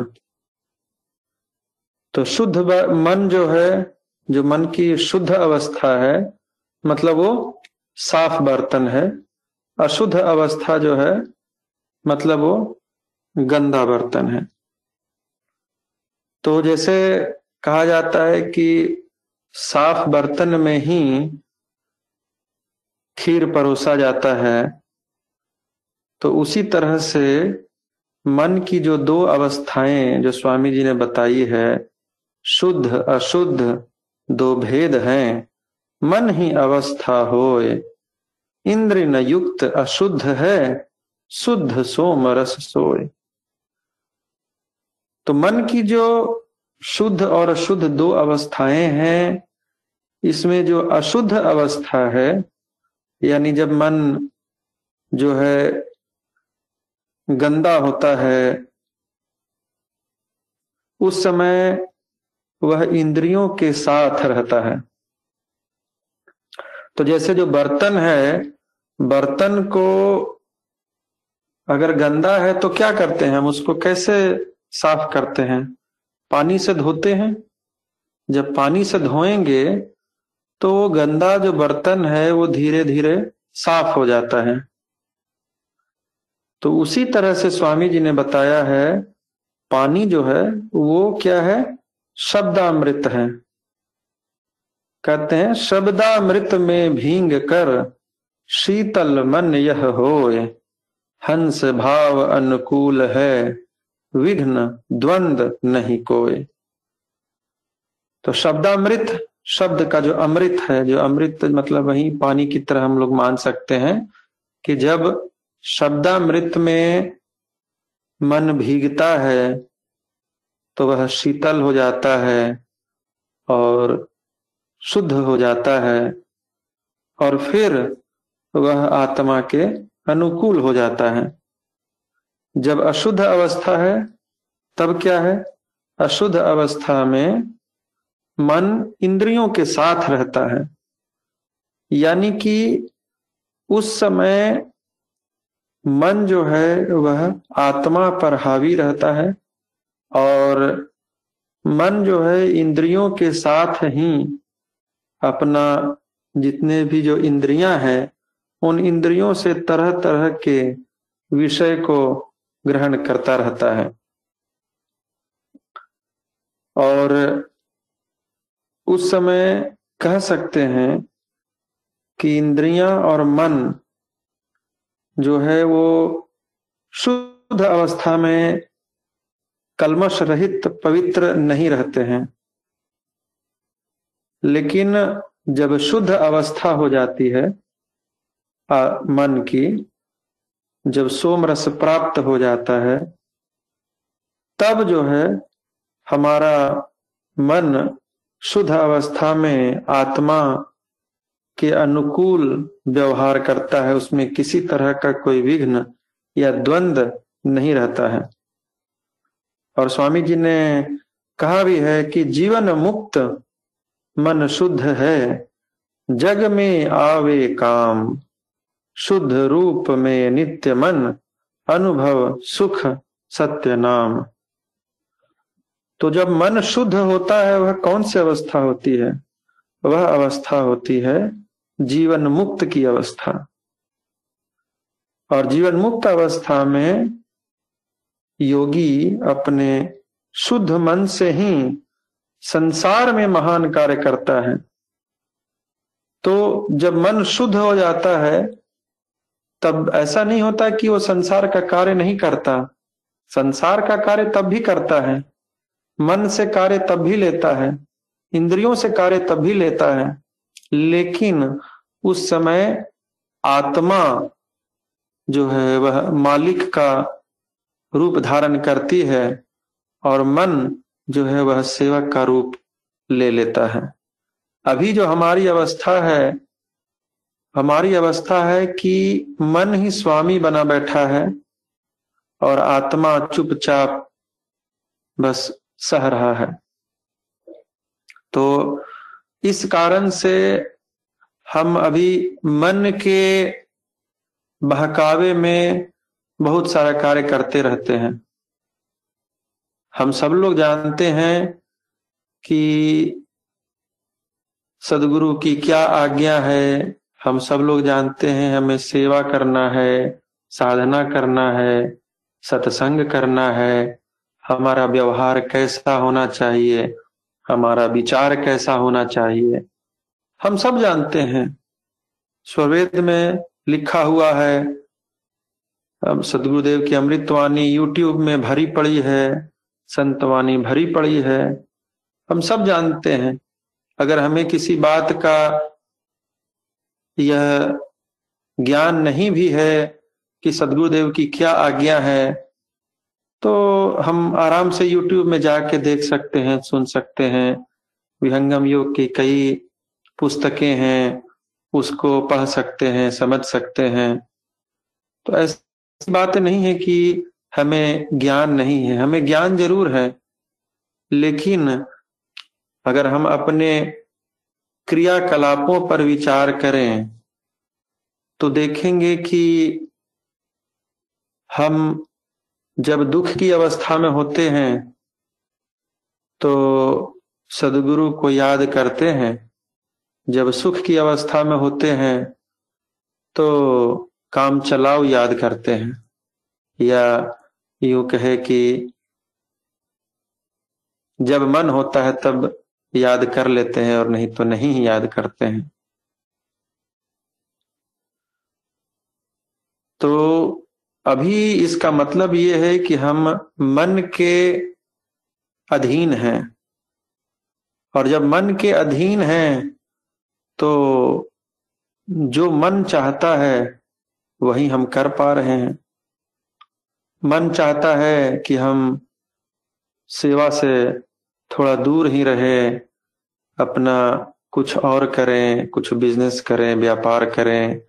[SPEAKER 5] तो शुद्ध मन जो है, जो मन की शुद्ध अवस्था है मतलब वो साफ़ बर्तन है। अशुद्ध अवस्था जो है मतलब वो गंदा बर्तन है। तो जैसे कहा जाता है कि साफ़ बर्तन में ही खीर परोसा जाता है तो उसी तरह से मन की जो दो अवस्थाएँ जो स्वामी जी ने बताई है, शुद्ध, अशुद्ध, दो भेद हैं। मन ही अवस्था होए इंद्र न युक्त, अशुद्ध है, शुद्ध सोम रस सोए। तो मन की जो शुद्ध और अशुद्ध दो अवस्थाएँ हैं इसमें जो अशुद्ध अवस्था है, यानी जब मन जो है गंदा होता है, उस समय वह इंद्रियों के साथ रहता है। तो जैसे जो बर्तन है, बर्तन को अगर गंदा है तो क्या करते हैं? हम उसको कैसे साफ़ करते हैं? पानी से धोते हैं? जब पानी से धोएँगे तो वो गंदा जो बर्तन है, वो धीरे धीरे साफ़ हो जाता है। तो उसी तरह से स्वामी जी ने बताया है, पानी जो है, वो क्या है? शब्दामृत है। कहते हैं, शब्दामृत में भींग कर शीतल मन यह होए, हंस भाव अनुकूल है, विघ्न द्वंद नहीं कोय तो शब्दामृत शब्द का जो अमृत है, जो अमृत मतलब वही पानी की तरह हम लोग मान सकते हैं कि जब शब्दामृत में मन भीगता है तो वह शीतल हो जाता है और शुद्ध हो जाता है और फिर वह आत्मा के अनुकूल हो जाता है। जब अशुद्ध अवस्था है, तब क्या है? अशुद्ध अवस्था में मन इंद्रियों के साथ रहता है। यानी कि उस समय मन जो है, वह आत्मा पर हावी रहता है और मन जो है, इंद्रियों के साथ ही अपना जितने भी जो इंद्रियाँ हैं, उन इंद्रियों से तरह तरह के विषय को ग्रहण करता रहता है। और उस समय कह सकते हैं कि इंद्रियाँ और मन जो है वो शुद्ध अवस्था में कलमश रहित पवित्र नहीं रहते हैं। लेकिन जब शुद्ध अवस्था हो जाती है आ, मन की जब सोम रस प्राप्त हो जाता है तब जो है हमारा मन शुद्ध अवस्था में आत्मा के अनुकूल व्यवहार करता है, उसमें किसी तरह का कोई विघ्न या द्वंद नहीं रहता है। और स्वामी जी ने कहा भी है कि जीवन मुक्त मन शुद्ध है, जग में आवे काम, शुद्ध रूप में नित्य मन, अनुभव सुख सत्य नाम। तो जब मन शुद्ध होता है, वह कौन सी अवस्था होती है? वह अवस्था होती है जीवन मुक्त की अवस्था। और जीवन मुक्त अवस्था में योगी अपने शुद्ध मन से ही संसार में महान कार्य करता है। तो जब मन शुद्ध हो जाता है, तब ऐसा नहीं होता कि वो संसार का कार्य नहीं करता। संसार का कार्य तब भी करता है मन से कार्य तब भी लेता है, इंद्रियों से कार्य तब भी लेता है, लेकिन उस समय आत्मा जो है वह मालिक का रूप धारण करती है और मन जो है वह सेवक का रूप ले लेता है। अभी जो हमारी अवस्था है, हमारी अवस्था है कि मन ही स्वामी बना बैठा है और आत्मा चुपचाप बस सह रहा है। तो इस कारण से हम अभी मन के बहकावे में बहुत सारा कार्य करते रहते हैं। हम सब लोग जानते हैं कि सदगुरु की क्या आज्ञा है। हम सब लोग जानते हैं हमें सेवा करना है, साधना करना है, सत्संग करना है। हमारा व्यवहार कैसा होना चाहिए? हमारा विचार कैसा होना चाहिए? हम सब जानते हैं। स्ववेद में लिखा हुआ है, अब सदगुरुदेव की अमृतवाणी यूट्यूब में भरी पड़ी है, संतवाणी भरी पड़ी है। हम सब जानते हैं। अगर हमें किसी बात का यह ज्ञान नहीं भी है कि सदगुरुदेव की क्या आज्ञा है तो हम आराम से यूट्यूब में जाके देख सकते हैं, सुन सकते हैं। विहंगम योग की कई पुस्तकें हैं, उसको पढ़ सकते हैं, समझ सकते हैं। तो ऐसी बात नहीं है कि हमें ज्ञान नहीं है। हमें ज्ञान ज़रूर है, लेकिन अगर हम अपने क्रियाकलापों पर विचार करें तो देखेंगे कि हम जब दुख की अवस्था में होते हैं तो सदगुरु को याद करते हैं। जब सुख की अवस्था में होते हैं तो काम चलाओ याद करते हैं। या यूँ कहे कि जब मन होता है, तब याद कर लेते हैं और नहीं तो नहीं ही याद करते हैं। तो अभी इसका मतलब ये है कि हम मन के अधीन हैं। और जब मन के अधीन हैं तो जो मन चाहता है, वही हम कर पा रहे हैं। मन चाहता है कि हम सेवा से थोड़ा दूर ही रहे, अपना कुछ और करें, कुछ बिज़नेस करें, व्यापार करें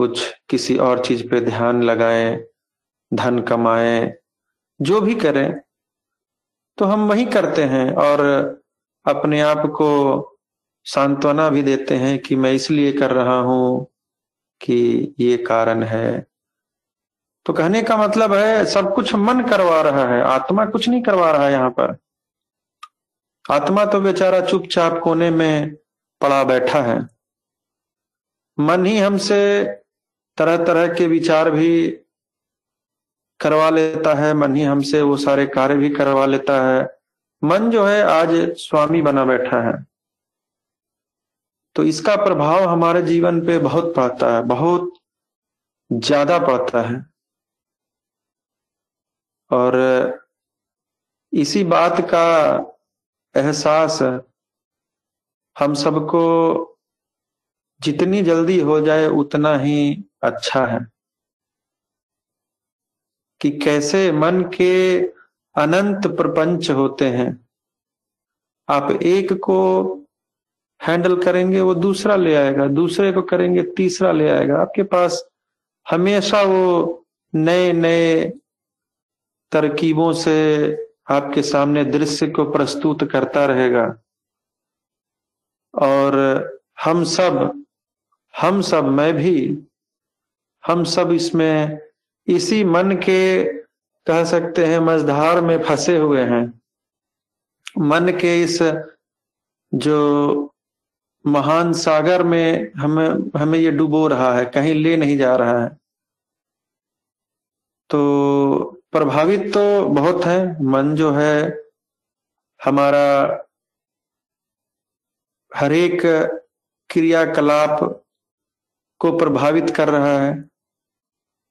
[SPEAKER 5] कुछ किसी और चीज़ पे ध्यान लगाएँ, धन कमाएँ, जो भी करें तो हम वही करते हैं और अपने आप को सांत्वना भी देते हैं कि मैं इसलिए कर रहा हूँ कि ये कारण है। तो कहने का मतलब है, सब कुछ मन करवा रहा है, आत्मा कुछ नहीं करवा रहा है यहाँ पर। आत्मा तो बेचारा चुपचाप कोने में पड़ा बैठा है। मन ही हमसे तरह तरह के विचार भी करवा लेता है, मन ही हमसे वो सारे कार्य भी करवा लेता है। मन जो है, आज स्वामी बना बैठा है। तो इसका प्रभाव हमारे जीवन पे बहुत पड़ता है, बहुत ज़्यादा पड़ता है। और इसी बात का एहसास हम सबको जितनी जल्दी हो जाए, उतना ही अच्छा है। कि कैसे मन के अनंत प्रपंच होते हैं। आप एक को हैंडल करेंगे, वो दूसरा ले आएगा, दूसरे को करेंगे, तीसरा ले आएगा। आपके पास हमेशा वो नए नए तरकीबों से आपके सामने दृश्य को प्रस्तुत करता रहेगा। और हम सब हम सब मैं भी, हम सब इसमें इसी मन के कह सकते हैं, मझधार में फंसे हुए हैं। मन के इस जो महान सागर में हमें हमें ये डुबो रहा है, कहीं ले नहीं जा रहा है। तो प्रभावित तो बहुत है, मन जो है हमारा हरेक क्रियाकलाप को प्रभावित कर रहा है।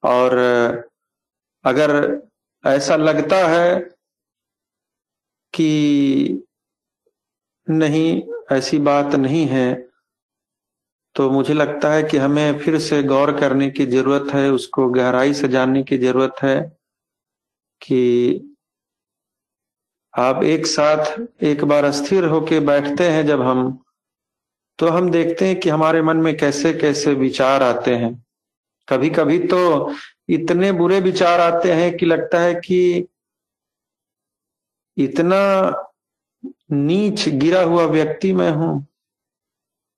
[SPEAKER 5] और अगर ऐसा लगता है कि नहीं, ऐसी बात नहीं है तो मुझे लगता है कि हमें फिर से गौर करने की ज़रूरत है, उसको गहराई से जानने की ज़रूरत है कि आप एक साथ एक बार स्थिर होके बैठते हैं जब हम तो हम देखते हैं कि हमारे मन में कैसे कैसे विचार आते हैं। कभी कभी तो इतने बुरे विचार आते हैं कि लगता है कि इतना नीच गिरा हुआ व्यक्ति मैं हूँ।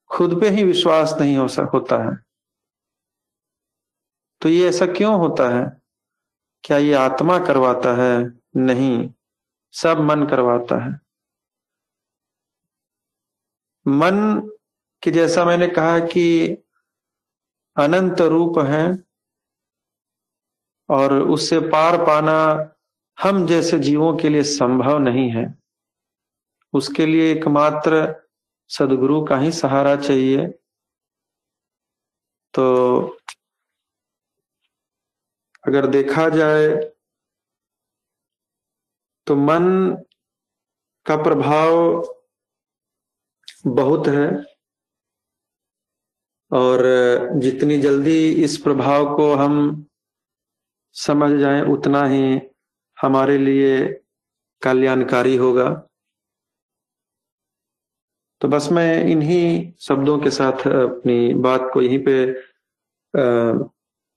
[SPEAKER 5] खुद पे ही विश्वास नहीं हो सक होता है। तो ये ऐसा क्यों होता है? क्या ये आत्मा करवाता है? नहीं, सब मन करवाता है। मन कि जैसा मैंने कहा कि अनंत रूप है और उससे पार पाना हम जैसे जीवों के लिए संभव नहीं है। उसके लिए एकमात्र सदगुरु का ही सहारा चाहिए। तो अगर देखा जाए तो मन का प्रभाव बहुत है। और जितनी जल्दी इस प्रभाव को हम समझ जाएँ, उतना ही हमारे लिए कल्याणकारी होगा। तो बस मैं इन्हीं शब्दों के साथ अपनी बात को यहीं पे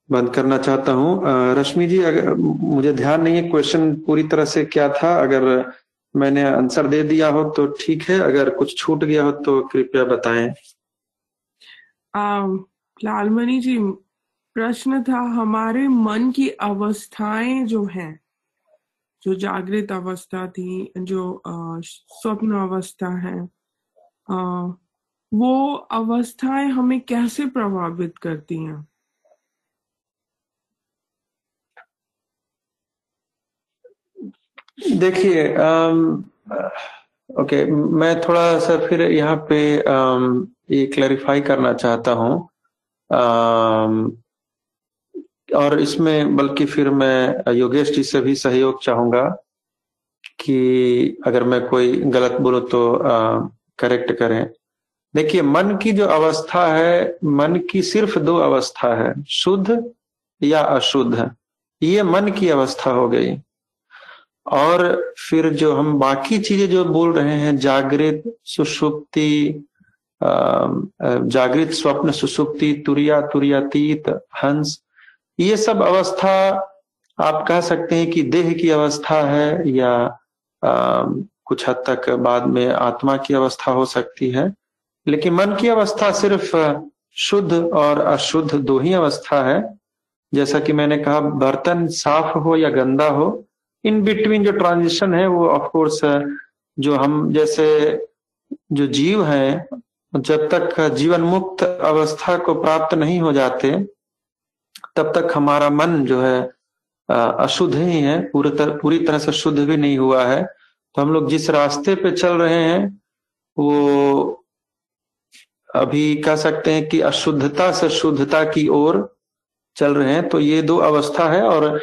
[SPEAKER 5] बंद करना चाहता हूँ। रश्मि जी, अगर, मुझे ध्यान नहीं है क्वेश्चन पूरी तरह से क्या था? अगर मैंने आंसर दे दिया हो तो ठीक है, अगर कुछ छूट गया हो तो कृपया बताएँ।
[SPEAKER 1] लालमणि जी प्रश्न था हमारे मन की अवस्थाएँ जो हैं जो जागृत अवस्था थी जो स्वप्न अवस्था है आ, वो अवस्थाएँ हमें कैसे प्रभावित करती हैं?
[SPEAKER 5] देखिए ओके मैं थोड़ा सा फिर यहाँ पे आम, ये क्लैरिफाई करना चाहता हूँ। और इसमें बल्कि फिर मैं योगेश जी से भी सहयोग चाहूँगा कि अगर मैं कोई गलत बोलूँ तो करेक्ट करें। देखिए मन की जो अवस्था है मन की सिर्फ़ दो अवस्था है शुद्ध या अशुद्ध। ये मन की अवस्था हो गई। और फिर जो हम बाकी चीज़ें जो बोल रहे हैं जागृत सुषुप्ति जागृत स्वप्न सुसुप्ति तुरिया तुरियातीत हंस ये सब अवस्था आप कह सकते हैं कि देह की अवस्था है या आ, कुछ हद तक बाद में आत्मा की अवस्था हो सकती है। लेकिन मन की अवस्था सिर्फ़ शुद्ध और अशुद्ध दो ही अवस्था है। जैसा कि मैंने कहा बर्तन साफ़ हो या गंदा हो इन बिटवीन जो ट्रांजिशन है, वो ऑफ़ कोर्स जो हम जैसे जो जीव है, जब तक जीवन मुक्त अवस्था को प्राप्त नहीं हो जाते, तब तक हमारा मन जो है अशुद्ध ही है, पूरी तरह पूरी तरह से शुद्ध भी नहीं हुआ है। तो हम लोग जिस रास्ते पे चल रहे हैं, वो अभी कह सकते हैं कि अशुद्धता से शुद्धता की ओर चल रहे हैं। तो ये दो अवस्था है और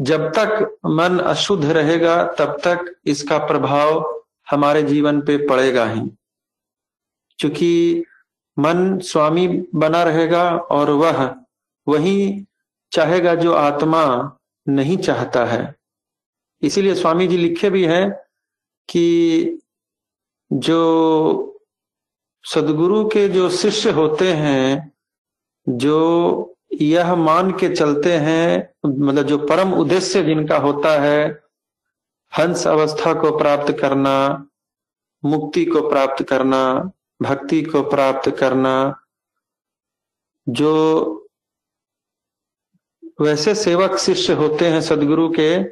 [SPEAKER 5] जब तक मन अशुद्ध रहेगा, तब तक इसका प्रभाव हमारे जीवन पे पड़ेगा ही। क्योंकि मन स्वामी बना रहेगा और वह वही चाहेगा जो आत्मा नहीं चाहता है। इसीलिए स्वामी जी लिखे भी हैं कि जो सदगुरु के जो शिष्य होते हैं, जो यह मान के चलते हैं मतलब जो परम उद्देश्य जिनका होता है, हंस अवस्था को प्राप्त करना, मुक्ति को प्राप्त करना, भक्ति को प्राप्त करना, जो वैसे सेवक शिष्य होते हैं सदगुरु के,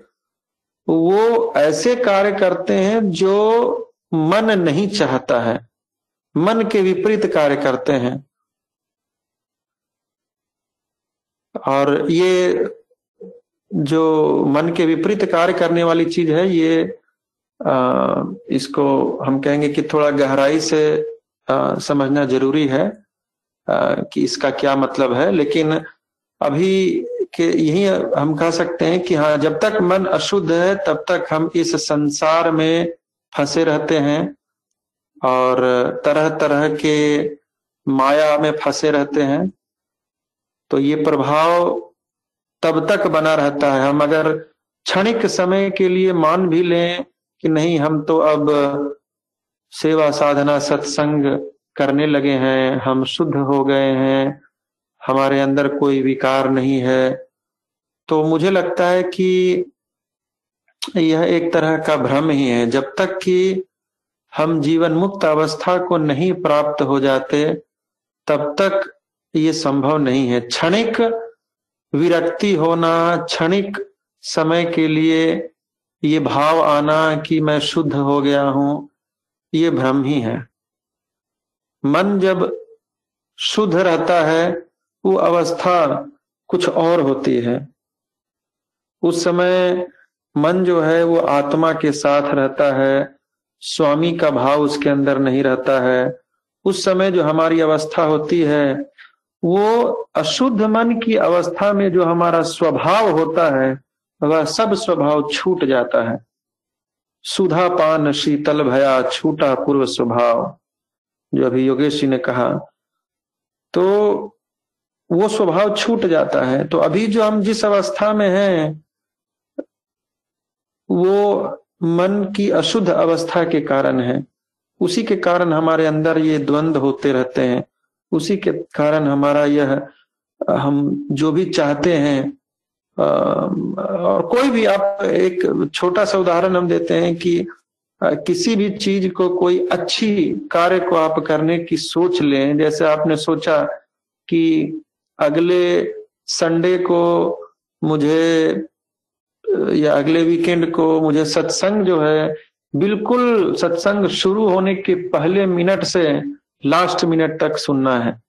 [SPEAKER 5] वो ऐसे कार्य करते हैं जो मन नहीं चाहता है, मन के विपरीत कार्य करते हैं। और ये जो मन के विपरीत कार्य करने वाली चीज़ है ये आ, इसको हम कहेंगे कि थोड़ा गहराई से आ, समझना ज़रूरी है आ, कि इसका क्या मतलब है। लेकिन अभी के यही हम कह सकते हैं कि हाँ जब तक मन अशुद्ध है तब तक हम इस संसार में फंसे रहते हैं और तरह तरह के माया में फंसे रहते हैं। तो ये प्रभाव तब तक बना रहता है। हम अगर क्षणिक समय के लिए मान भी लें कि नहीं, हम तो अब सेवा साधना सत्संग करने लगे हैं, हम शुद्ध हो गए हैं, हमारे अंदर कोई विकार नहीं है। तो मुझे लगता है कि यह एक तरह का भ्रम ही है। जब तक कि हम जीवन मुक्त अवस्था को नहीं प्राप्त हो जाते, तब तक ये संभव नहीं है। क्षणिक विरक्ति होना, क्षणिक समय के लिए ये भाव आना कि मैं शुद्ध हो गया हूँ, ये भ्रम ही है। मन जब शुद्ध रहता है, वो अवस्था कुछ और होती है। उस समय मन जो है, वो आत्मा के साथ रहता है, स्वामी का भाव उसके अंदर नहीं रहता है। उस समय जो हमारी अवस्था होती है वो अशुद्ध मन की अवस्था में जो हमारा स्वभाव होता है, वह सब स्वभाव छूट जाता है। सुधा पान शीतल भया छूटा पूर्व स्वभाव, जो अभी योगेश जी ने कहा। तो वो स्वभाव छूट जाता है। तो अभी जो हम जिस अवस्था में हैं, वो मन की अशुद्ध अवस्था के कारण है। उसी के कारण हमारे अंदर ये द्वंद होते रहते हैं। उसी के कारण हमारा यह, हम जो भी चाहते हैं और कोई भी आप एक छोटा सा उदाहरण हम देते हैं कि किसी भी चीज़ को कोई अच्छी कार्य को आप करने की सोच लें। जैसे आपने सोचा कि अगले संडे को मुझे, या अगले वीकेंड को मुझे सत्संग जो है, बिल्कुल सत्संग शुरू होने के पहले मिनट से लास्ट मिनट तक सुनना है।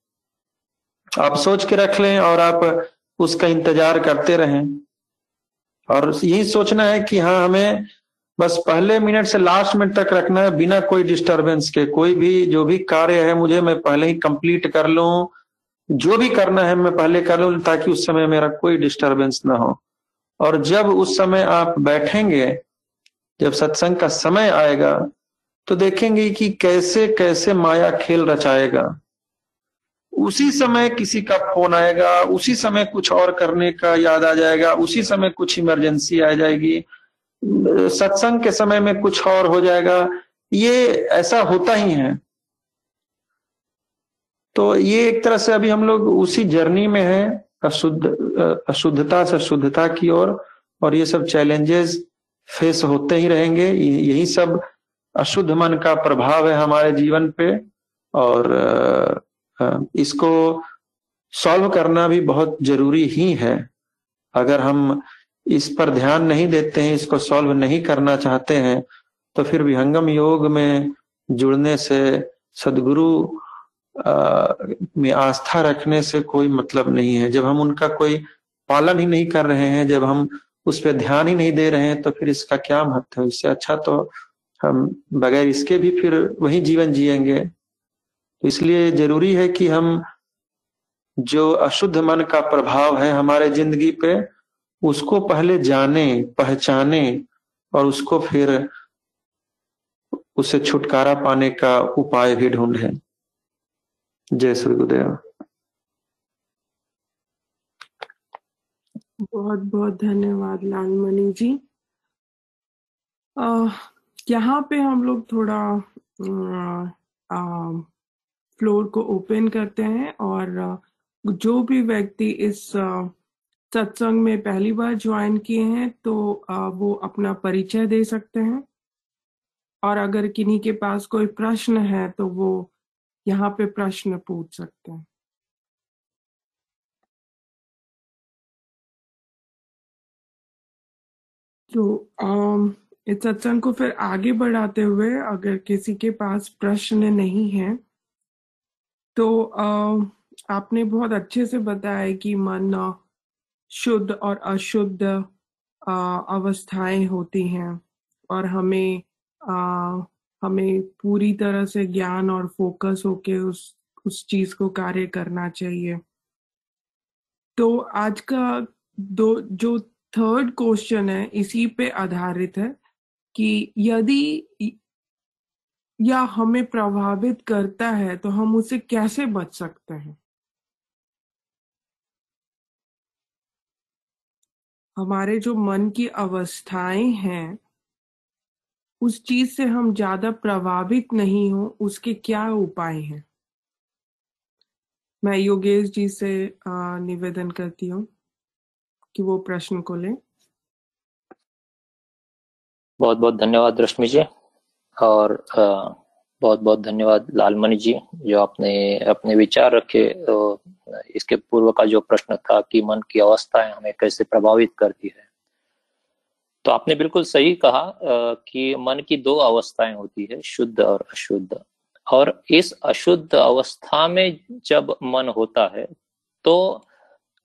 [SPEAKER 5] आप सोच के रख लें और आप उसका इंतज़ार करते रहें। और यही सोचना है कि हाँ हमें बस पहले मिनट से लास्ट मिनट तक रखना है बिना कोई डिस्टरबेंस के। कोई भी, जो भी कार्य है मुझे, मैं पहले ही कंप्लीट कर लूँ। जो भी करना है मैं पहले कर लूँ, ताकि उस समय मेरा कोई डिस्टरबेंस ना हो। और जब उस समय आप बैठेंगे, जब सत्संग का समय आएगा तो देखेंगे कि कैसे कैसे माया खेल रचाएगा। उसी समय किसी का फ़ोन आएगा उसी समय कुछ और करने का याद आ जाएगा उसी समय कुछ इमरजेंसी आ जाएगी। सत्संग के समय में कुछ और हो जाएगा। ये ऐसा होता ही है। तो ये एक तरह से अभी हम लोग उसी जर्नी में हैं अशुद्ध अशुद्धता से शुद्धता की ओर और, और ये सब चैलेंजेस फेस होते ही रहेंगे। यही सब अशुद्ध मन का प्रभाव है हमारे जीवन पे और इसको सॉल्व करना भी बहुत ज़रूरी ही है। अगर हम इस पर ध्यान नहीं देते हैं, इसको सॉल्व नहीं करना चाहते हैं तो फिर विहंगम योग में जुड़ने से, सदगुरु में आस्था रखने से कोई मतलब नहीं है। जब हम उनका कोई पालन ही नहीं कर रहे हैं, जब हम उस पर ध्यान ही नहीं दे रहे हैं तो फिर इसका क्या महत्व है? इससे अच्छा तो हम बगैर इसके भी फिर वही जीवन जिएँगे। तो इसलिए ज़रूरी है कि हम जो अशुद्ध मन का प्रभाव है हमारे ज़िंदगी पे उसको पहले जाने पहचाने और उसको फिर उसे छुटकारा पाने का उपाय भी ढूंढे। जय श्री गुरुदेव।
[SPEAKER 1] बहुत बहुत धन्यवाद लालमणि जी। आ, यहाँ पे हम लोग थोड़ा फ्लोर को ओपन करते हैं और जो भी व्यक्ति इस सत्संग में पहली बार ज्वाइन किए हैं तो वो अपना परिचय दे सकते हैं। और अगर किन्हीं के पास कोई प्रश्न है तो वो यहाँ पे प्रश्न पूछ सकते हैं। तो इस सत्संग को फिर आगे बढ़ाते हुए अगर किसी के पास प्रश्न नहीं है तो आ, आपने बहुत अच्छे से बताया कि मन शुद्ध और अशुद्ध अवस्थाएँ होती हैं और हमें आ, हमें पूरी तरह से ज्ञान और फोकस होके उस उस चीज़ को कार्य करना चाहिए। तो आज का दो जो थर्ड क्वेश्चन है इसी पे आधारित है। कि यदि या हमें प्रभावित करता है तो हम उसे कैसे बच सकते हैं? हमारे जो मन की अवस्थाएँ हैं, उस चीज़ से हम ज़्यादा प्रभावित नहीं हो, उसके क्या उपाय हैं? मैं योगेश जी से निवेदन करती हूँ कि वो प्रश्न को लें।
[SPEAKER 4] बहुत बहुत धन्यवाद रश्मि जी और बहुत बहुत धन्यवाद लालमणि जी जो आपने अपने विचार रखे तो इसके पूर्व का जो प्रश्न था कि मन की अवस्थाएँ हमें कैसे प्रभावित करती है। तो आपने बिल्कुल सही कहा कि मन की दो अवस्थाएँ होती है, शुद्ध और अशुद्ध। और इस अशुद्ध अवस्था में जब मन होता है तो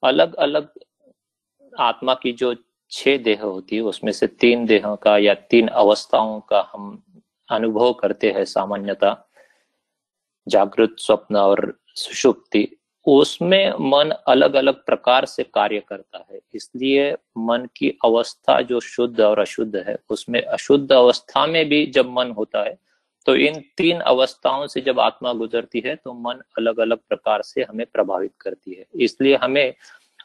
[SPEAKER 4] अलग अलग आत्मा की जो छह देह होती है, उसमें से तीन देहों का या तीन अवस्थाओं का हम अनुभव करते हैं सामान्यता। जागृत स्वप्न और सुषुप्ति, उसमें मन अलग अलग प्रकार से कार्य करता है। इसलिए मन की अवस्था जो शुद्ध और अशुद्ध है, उसमें अशुद्ध अवस्था में भी जब मन होता है तो इन तीन अवस्थाओं से जब आत्मा गुजरती है तो मन अलग अलग प्रकार से हमें प्रभावित करती है। इसलिए हमें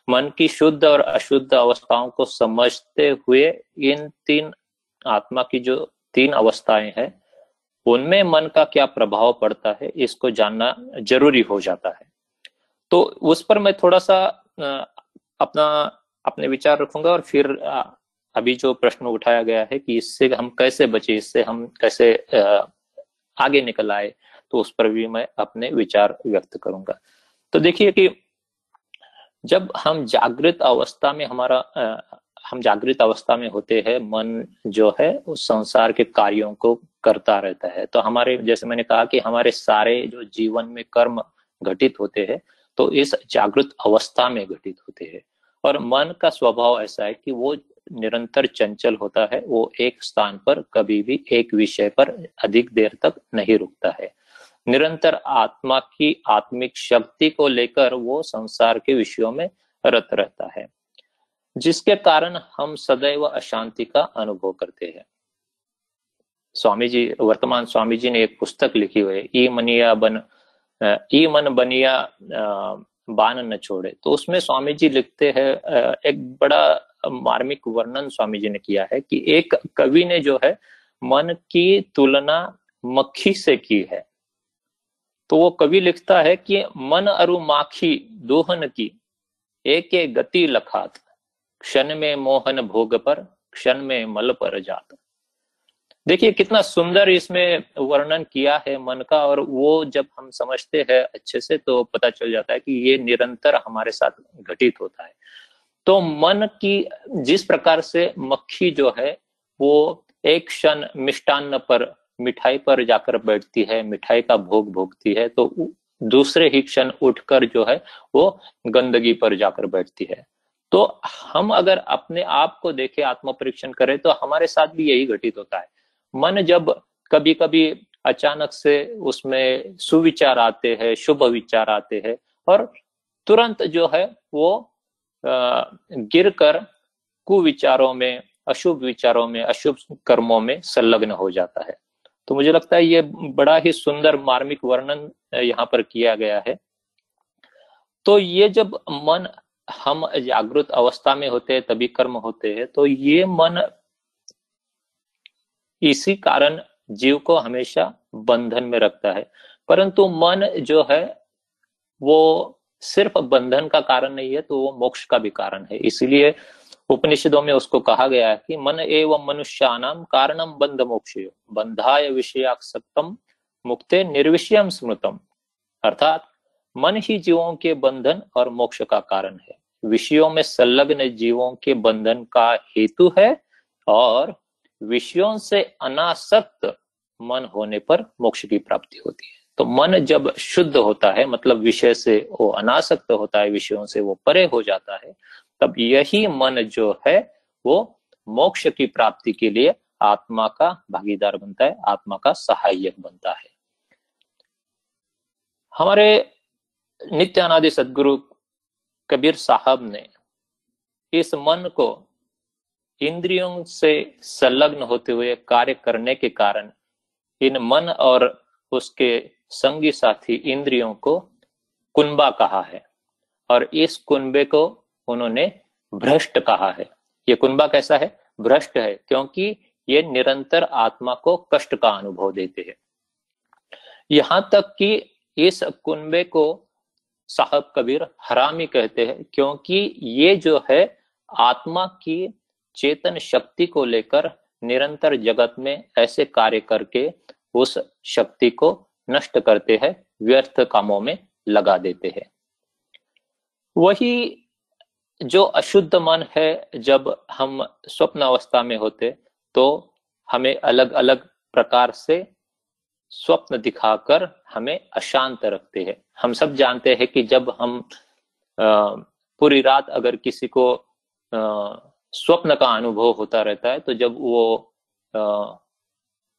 [SPEAKER 4] मन की शुद्ध और अशुद्ध अवस्थाओं को समझते हुए इन तीन आत्मा की जो तीन अवस्थाएँ हैं, उनमें मन का क्या प्रभाव पड़ता है, इसको जानना ज़रूरी हो जाता है। तो उस पर मैं थोड़ा सा अपना, अपने विचार रखूँगा और फिर अभी जो प्रश्न उठाया गया है कि इससे हम कैसे बचे, इससे हम कैसे आगे निकल आए तो उस पर भी मैं अपने विचार व्यक्त करूँगा। तो देखिए कि जब हम जागृत अवस्था में हमारा आ, हम जागृत अवस्था में होते हैं मन जो है उस संसार के कार्यों को करता रहता है। तो हमारे जैसे मैंने कहा कि हमारे सारे जो जीवन में कर्म घटित होते हैं तो इस जागृत अवस्था में घटित होते हैं। और मन का स्वभाव ऐसा है कि वो निरंतर चंचल होता है वो एक स्थान पर कभी भी एक विषय पर अधिक देर तक नहीं रुकता है। निरंतर आत्मा की आत्मिक शक्ति को लेकर वो संसार के विषयों में रत रहता है, जिसके कारण हम सदैव अशांति का अनुभव करते हैं। स्वामी जी वर्तमान स्वामी जी ने एक पुस्तक लिखी हुई है, ई मनिया बन ई मन बनिया बान न छोड़े। तो उसमें स्वामी जी लिखते हैं एक बड़ा मार्मिक वर्णन स्वामी जी ने किया है कि एक कवि ने जो है, मन की तुलना मक्खी से की है। तो वो कवि लिखता है कि मन अरु माखी दोहन की एक एक गति लखात। क्षण में मोहन भोग पर, क्षण में मल पर जात। देखिए, कितना सुंदर इसमें वर्णन किया है मन का, और वो जब हम समझते हैं अच्छे से तो पता चल जाता है कि ये निरंतर हमारे साथ घटित होता है। तो मन की जिस प्रकार से मक्खी जो है, वो एक क्षण मिष्टान्न पर मिठाई पर जाकर बैठती है, मिठाई का भोग भोगती है तो दूसरे ही क्षण उठकर जो है, वो गंदगी पर जाकर बैठती है। तो हम अगर अपने आप को देखें आत्म परीक्षण करें तो हमारे साथ भी यही घटित होता है। मन जब कभी कभी अचानक से उसमें सुविचार आते हैं, शुभ विचार आते हैं, और तुरंत जो है, वो गिर कर कुविचारों में, अशुभ विचारों में, अशुभ कर्मों में संलग्न हो जाता है। तो मुझे लगता है ये बड़ा ही सुंदर मार्मिक वर्णन यहाँ पर किया गया है। तो ये जब मन, हम जागृत अवस्था में होते हैं, तभी कर्म होते हैं तो ये मन इसी कारण जीव को हमेशा बंधन में रखता है। परंतु मन जो है, वो सिर्फ़ बंधन का कारण नहीं है तो वो मोक्ष का भी कारण है। इसीलिए उपनिषदों में उसको कहा गया है कि मन एवं मनुष्यानाम कारणम बंध मोक्ष बंधाय विषयासक्तम मुक्ते निर्विषयम स्मृतम। अर्थात, मन ही जीवों के बंधन और मोक्ष का कारण है। विषयों में संलग्न जीवों के बंधन का हेतु है और विषयों से अनासक्त मन होने पर मोक्ष की प्राप्ति होती है। तो मन जब शुद्ध होता है मतलब विषय से वो अनासक्त होता है, विषयों से वो परे हो जाता है तब यही मन जो है, वो मोक्ष की प्राप्ति के लिए आत्मा का भागीदार बनता है, आत्मा का सहायक बनता है। हमारे नित्यानादि सदगुरु कबीर साहब ने इस मन को इंद्रियों से संलग्न होते हुए कार्य करने के कारण इन मन और उसके संगी साथी इंद्रियों को कुंबा कहा है और इस कुंबे को उन्होंने भ्रष्ट कहा है। ये कुंबा कैसा है? भ्रष्ट है, क्योंकि ये निरंतर आत्मा को कष्ट का अनुभव देते हैं। यहाँ तक कि इस कुंबे को साहब कबीर हरामी कहते हैं, क्योंकि ये जो है, आत्मा की चेतन शक्ति को लेकर निरंतर जगत में ऐसे कार्य करके उस शक्ति को नष्ट करते हैं, व्यर्थ कामों में लगा देते हैं। वही जो अशुद्ध मन है, जब हम स्वप्न अवस्था में होते तो हमें अलग अलग प्रकार से स्वप्न दिखाकर हमें अशांत रखते हैं। हम सब जानते हैं कि जब हम पूरी रात अगर किसी को स्वप्न का अनुभव होता रहता है तो जब वो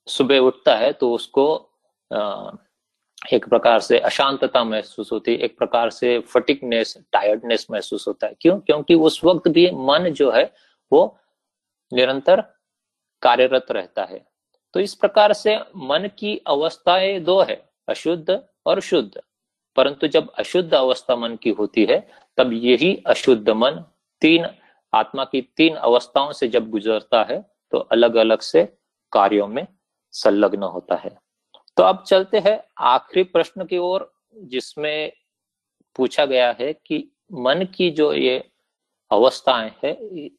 [SPEAKER 4] सुबह उठता है तो उसको एक प्रकार से अशांतता महसूस होती है, एक प्रकार से फटिकनेस टायर्डनेस महसूस होता है। क्यों? क्योंकि उस वक्त भी मन जो है, वो निरंतर कार्यरत रहता है। तो इस प्रकार से मन की अवस्थाएँ दो है, अशुद्ध और शुद्ध। परंतु जब अशुद्ध अवस्था मन की होती है, तब यही अशुद्ध मन तीन, आत्मा की तीन अवस्थाओं से जब गुजरता है तो अलग अलग से कार्यों में संलग्न होता है। तो अब चलते हैं आखिरी प्रश्न की ओर, जिसमें पूछा गया है कि मन की जो ये अवस्थाएँ है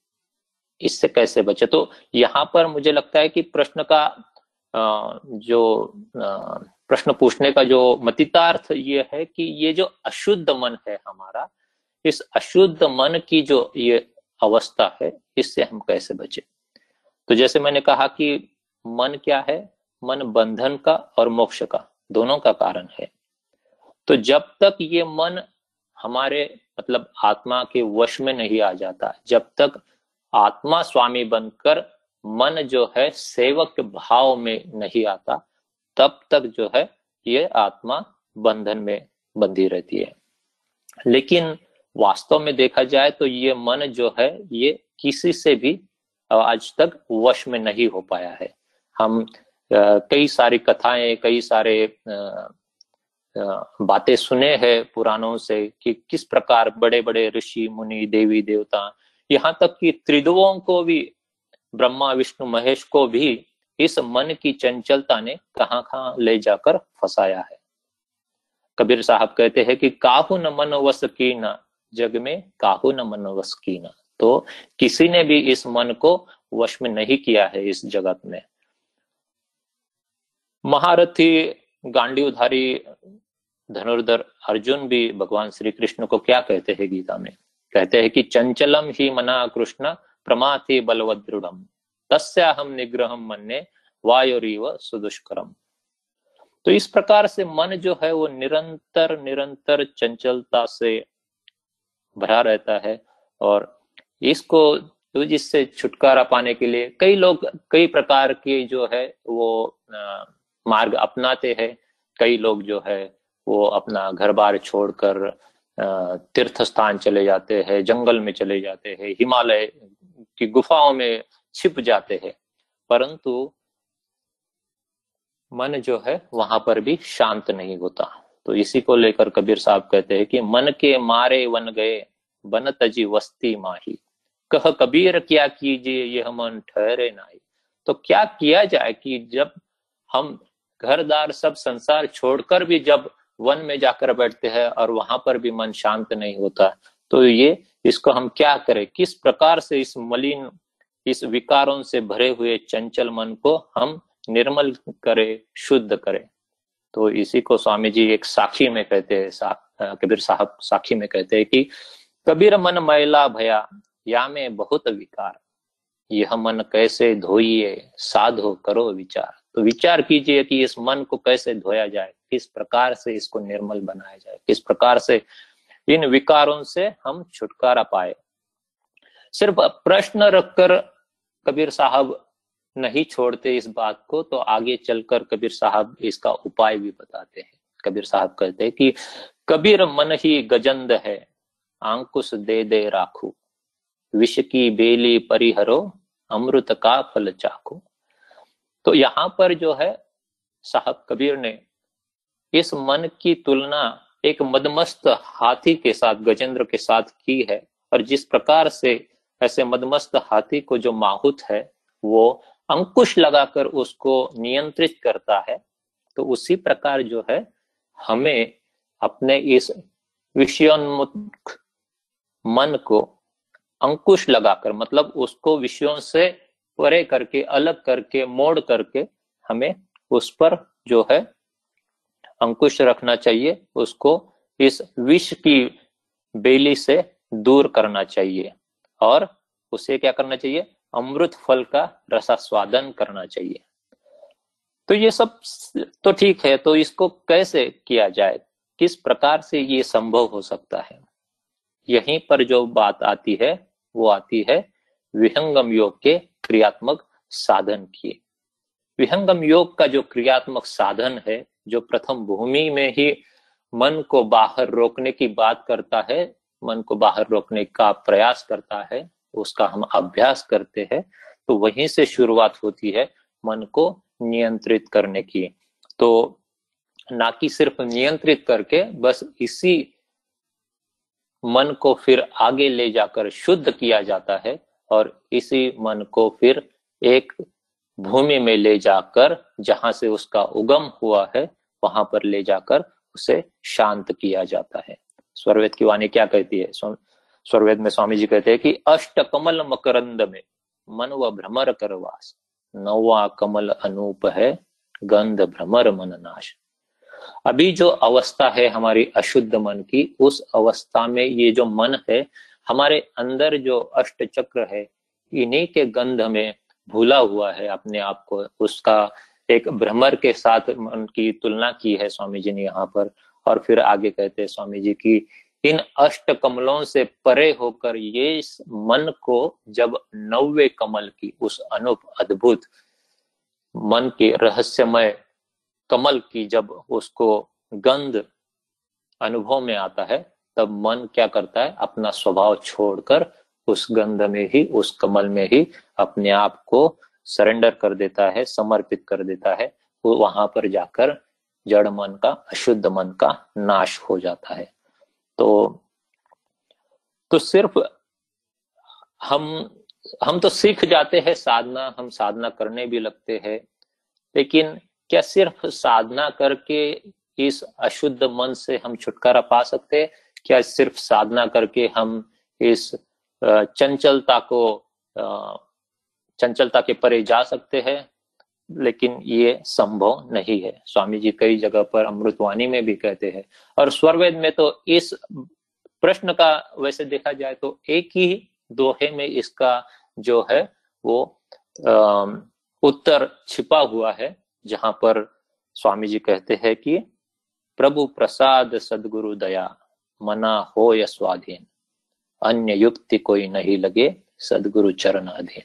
[SPEAKER 4] इससे कैसे बचे? तो यहाँ पर मुझे लगता है कि प्रश्न का जो प्रश्न पूछने का जो मतितार्थ ये है कि ये जो अशुद्ध मन है हमारा, इस अशुद्ध मन की जो ये अवस्था है, इससे हम कैसे बचे? तो जैसे मैंने कहा कि मन क्या है? मन बंधन का और मोक्ष का, दोनों का कारण है। तो जब तक ये मन हमारे मतलब आत्मा के वश में नहीं आ जाता, जब तक आत्मा स्वामी बनकर मन जो है सेवक भाव में नहीं आता, तब तक जो है ये आत्मा बंधन में बंधी रहती है। लेकिन वास्तव में देखा जाए तो ये मन जो है, ये किसी से भी आज तक वश में नहीं हो पाया है। हम कई सारी कथाएँ, कई सारे बातें सुने हैं पुराणों से कि किस प्रकार बड़े बड़े ऋषि, मुनि, देवी, देवता यहाँ तक कि त्रिदुवों को भी, ब्रह्मा, विष्णु, महेश को भी इस मन की चंचलता ने कहाँ कहाँ ले जाकर फंसाया है। कबीर साहब कहते हैं कि काहू न मन वस की न जग में काहू न मन वस की न तो किसी ने भी इस मन को वश में नहीं किया है इस जगत में। महारथी गांडीवधारी धनुर्धर अर्जुन भी भगवान श्री कृष्ण को क्या कहते हैं गीता में? कहते हैं कि चंचलम ही मना कृष्ण प्रमाति बलवदृढ़ तस्या हम निग्रह मन्ने वायुरीव सुदुष्करम। तो इस प्रकार से मन जो है वो निरंतर निरंतर चंचलता से भरा रहता है और इसको तो जिससे छुटकारा पाने के लिए कई लोग, कई प्रकार के जो है वो मार्ग अपनाते हैं। कई लोग जो है, वो अपना घर बार छोड़कर तीर्थ स्थान चले जाते हैं, जंगल में चले जाते हैं, हिमालय की गुफाओं में छिप जाते हैं। परंतु मन जो है, वहाँ पर भी शांत नहीं होता। तो इसी को लेकर कबीर साहब कहते हैं कि, मन के मारे वन गए, बन तजी वस्ती माही। कह कबीर, क्या कीजिए यह मन ठहरे नाई तो क्या किया जाए कि जब हम घरदार सब संसार छोड़कर भी जब वन में जाकर बैठते हैं और वहाँ पर भी मन शांत नहीं होता तो ये इसको हम क्या करें? किस प्रकार से इस मलिन इस विकारों से भरे हुए चंचल मन को हम निर्मल करें शुद्ध करें? तो इसी को स्वामी जी एक साखी में कहते हैं सा, कबीर साहब साखी में कहते हैं कि कबीर मन मैला भया या में बहुत विकार। यह मन कैसे धोइए साधो करो विचार। तो विचार कीजिए कि इस मन को कैसे धोया जाए, किस प्रकार से इसको निर्मल बनाया जाए, किस प्रकार से इन विकारों से हम छुटकारा पाए। सिर्फ़ प्रश्न रखकर कबीर साहब नहीं छोड़ते इस बात को तो आगे चलकर कबीर साहब इसका उपाय भी बताते हैं। कबीर साहब कहते हैं कि, कबीर मन ही गजंद है आंकुश दे दे राखू। विष की बेली परिहरो, अमृत का फल चाखू। तो यहाँ पर जो है, साहब कबीर ने इस मन की तुलना एक मदमस्त हाथी के साथ, गजेंद्र के साथ की है। और जिस प्रकार से ऐसे मदमस्त हाथी को जो माहुत है, वो अंकुश लगाकर उसको नियंत्रित करता है तो उसी प्रकार जो है, हमें अपने इस विषयोन्मुख मन को अंकुश लगाकर मतलब उसको विषयों से परे करके, अलग करके, मोड़ करके हमें उस पर जो है अंकुश रखना चाहिए। उसको इस विष की बेली से दूर करना चाहिए और उसे क्या करना चाहिए? अमृत फल का रसास्वादन करना चाहिए। तो ये सब तो ठीक है तो इसको कैसे किया जाए? किस प्रकार से ये संभव हो सकता है? यहीं पर जो बात आती है, वो आती है विहंगम योग के क्रियात्मक साधन की विहंगम योग का जो क्रियात्मक साधन है, जो प्रथम भूमि में ही मन को बाहर रोकने की बात करता है, मन को बाहर रोकने का प्रयास करता है, उसका हम अभ्यास करते हैं तो वहीं से शुरुआत होती है मन को नियंत्रित करने की। तो ना कि सिर्फ़ नियंत्रित करके, बस इसी मन को फिर आगे ले जाकर शुद्ध किया जाता है और इसी मन को फिर एक भूमि में ले जाकर, जहाँ से उसका उगम हुआ है, वहाँ पर ले जाकर उसे शांत किया जाता है। स्वरवेद की वाणी क्या कहती है? स्वरवेद में स्वामी जी कहते हैं कि अष्ट कमल मकरंद में मन व भ्रमर करवास नौवा कमल अनूप है, गंध भ्रमर मन नाश। अभी जो अवस्था है हमारी अशुद्ध मन की, उस अवस्था में ये जो मन है हमारे अंदर जो अष्ट चक्र है, इन्हीं के गंध में भूला हुआ है अपने आप को। उसका एक भ्रमर के साथ मन की तुलना की है स्वामी जी ने यहाँ पर और फिर आगे कहते हैं स्वामी जी की इन अष्ट कमलों से परे होकर ये मन को जब नवे कमल की उस अनुप अद्भुत मन के रहस्यमय कमल की जब उसको गंध अनुभव में आता है तब मन क्या करता है? अपना स्वभाव छोड़कर उस गंध में ही, उस कमल में ही अपने आप को सरेंडर कर देता है, समर्पित कर देता है। वो वहाँ पर जाकर जड़ मन का, अशुद्ध मन का नाश हो जाता है। तो तो सिर्फ़ हम हम तो सीख जाते हैं साधना, हम साधना करने भी लगते हैं। लेकिन क्या सिर्फ़ साधना करके इस अशुद्ध मन से हम छुटकारा पा सकते हैं? क्या सिर्फ़ साधना करके हम इस चंचलता को चंचलता के परे जा सकते हैं, लेकिन ये संभव नहीं है। स्वामी जी कई जगह पर अमृतवाणी में भी कहते हैं। और स्वरवेद में तो इस प्रश्न का वैसे देखा जाए तो एक ही दोहे में इसका जो है वो उत्तर छिपा हुआ है, जहाँ पर स्वामी जी कहते हैं कि प्रभु प्रसाद सदगुरु दया। मना हो या स्वाधीन। अन्य युक्ति कोई नहीं लगे, सदगुरु चरण अधीन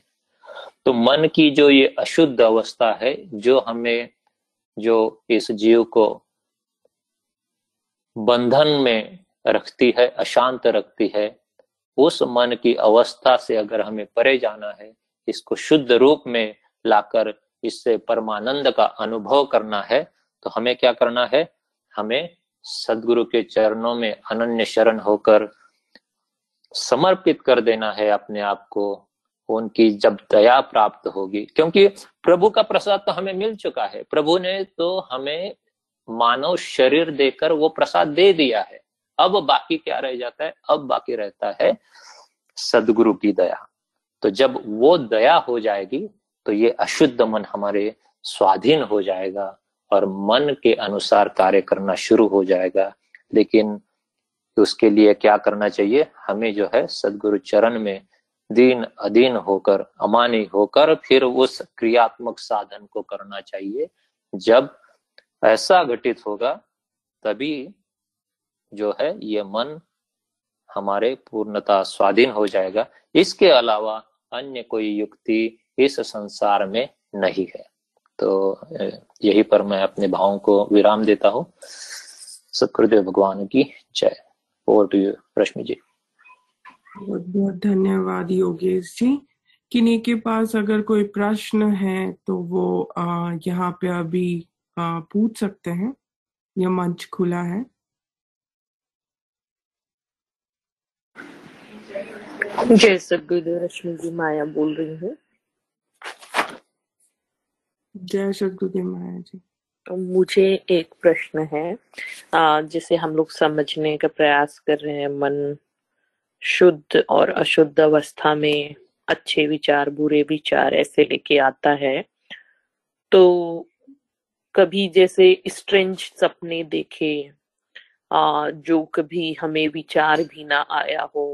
[SPEAKER 4] तो मन की जो ये अशुद्ध अवस्था है, जो हमें, जो इस जीव को बंधन में रखती है, अशांत रखती है, उस मन की अवस्था से अगर हमें परे जाना है, इसको शुद्ध रूप में लाकर, इससे परमानंद का अनुभव करना है तो हमें क्या करना है? हमें सदगुरु के चरणों में अनन्य शरण होकर समर्पित कर देना है अपने आप को, उनकी जब दया प्राप्त होगी। क्योंकि प्रभु का प्रसाद तो हमें मिल चुका है। प्रभु ने तो हमें मानव शरीर देकर वो प्रसाद दे दिया है। अब बाकी क्या रह जाता है? अब बाकी रहता है सदगुरु की दया। तो जब वो दया हो जाएगी तो ये अशुद्ध मन हमारे स्वाधीन हो जाएगा। और मन के अनुसार कार्य करना शुरू हो जाएगा। लेकिन उसके लिए क्या करना चाहिए? हमें जो है सदगुरु चरण में दीन, अधीन होकर, अमानी होकर फिर उस क्रियात्मक साधन को करना चाहिए। जब ऐसा घटित होगा, तभी जो है ये मन हमारे पूर्णता स्वाधीन हो जाएगा। इसके अलावा अन्य कोई युक्ति इस संसार में नहीं है। तो यही पर मैं अपने भावों को विराम देता हूँ। सतगुरुदेव भगवान की जय। Over to you Rashmi ji
[SPEAKER 1] बहुत बहुत धन्यवाद योगेश जी। किन्हीं के पास अगर कोई प्रश्न है तो वो यहाँ पे अभी आ, पूछ सकते हैं। यह मंच खुला है।
[SPEAKER 6] जय सदगुरुदेव रश्मि जी माया बोल रही हूँ।
[SPEAKER 1] जय सदगुरुदेव माया जी।
[SPEAKER 6] मुझे एक प्रश्न है जिसे हम लोग समझने का प्रयास कर रहे हैं मन शुद्ध और अशुद्ध अवस्था में अच्छे विचार बुरे विचार ऐसे लेके आता है। तो कभी जैसे स्ट्रेंज सपने देखे आ, जो कभी हमें विचार भी ना आया हो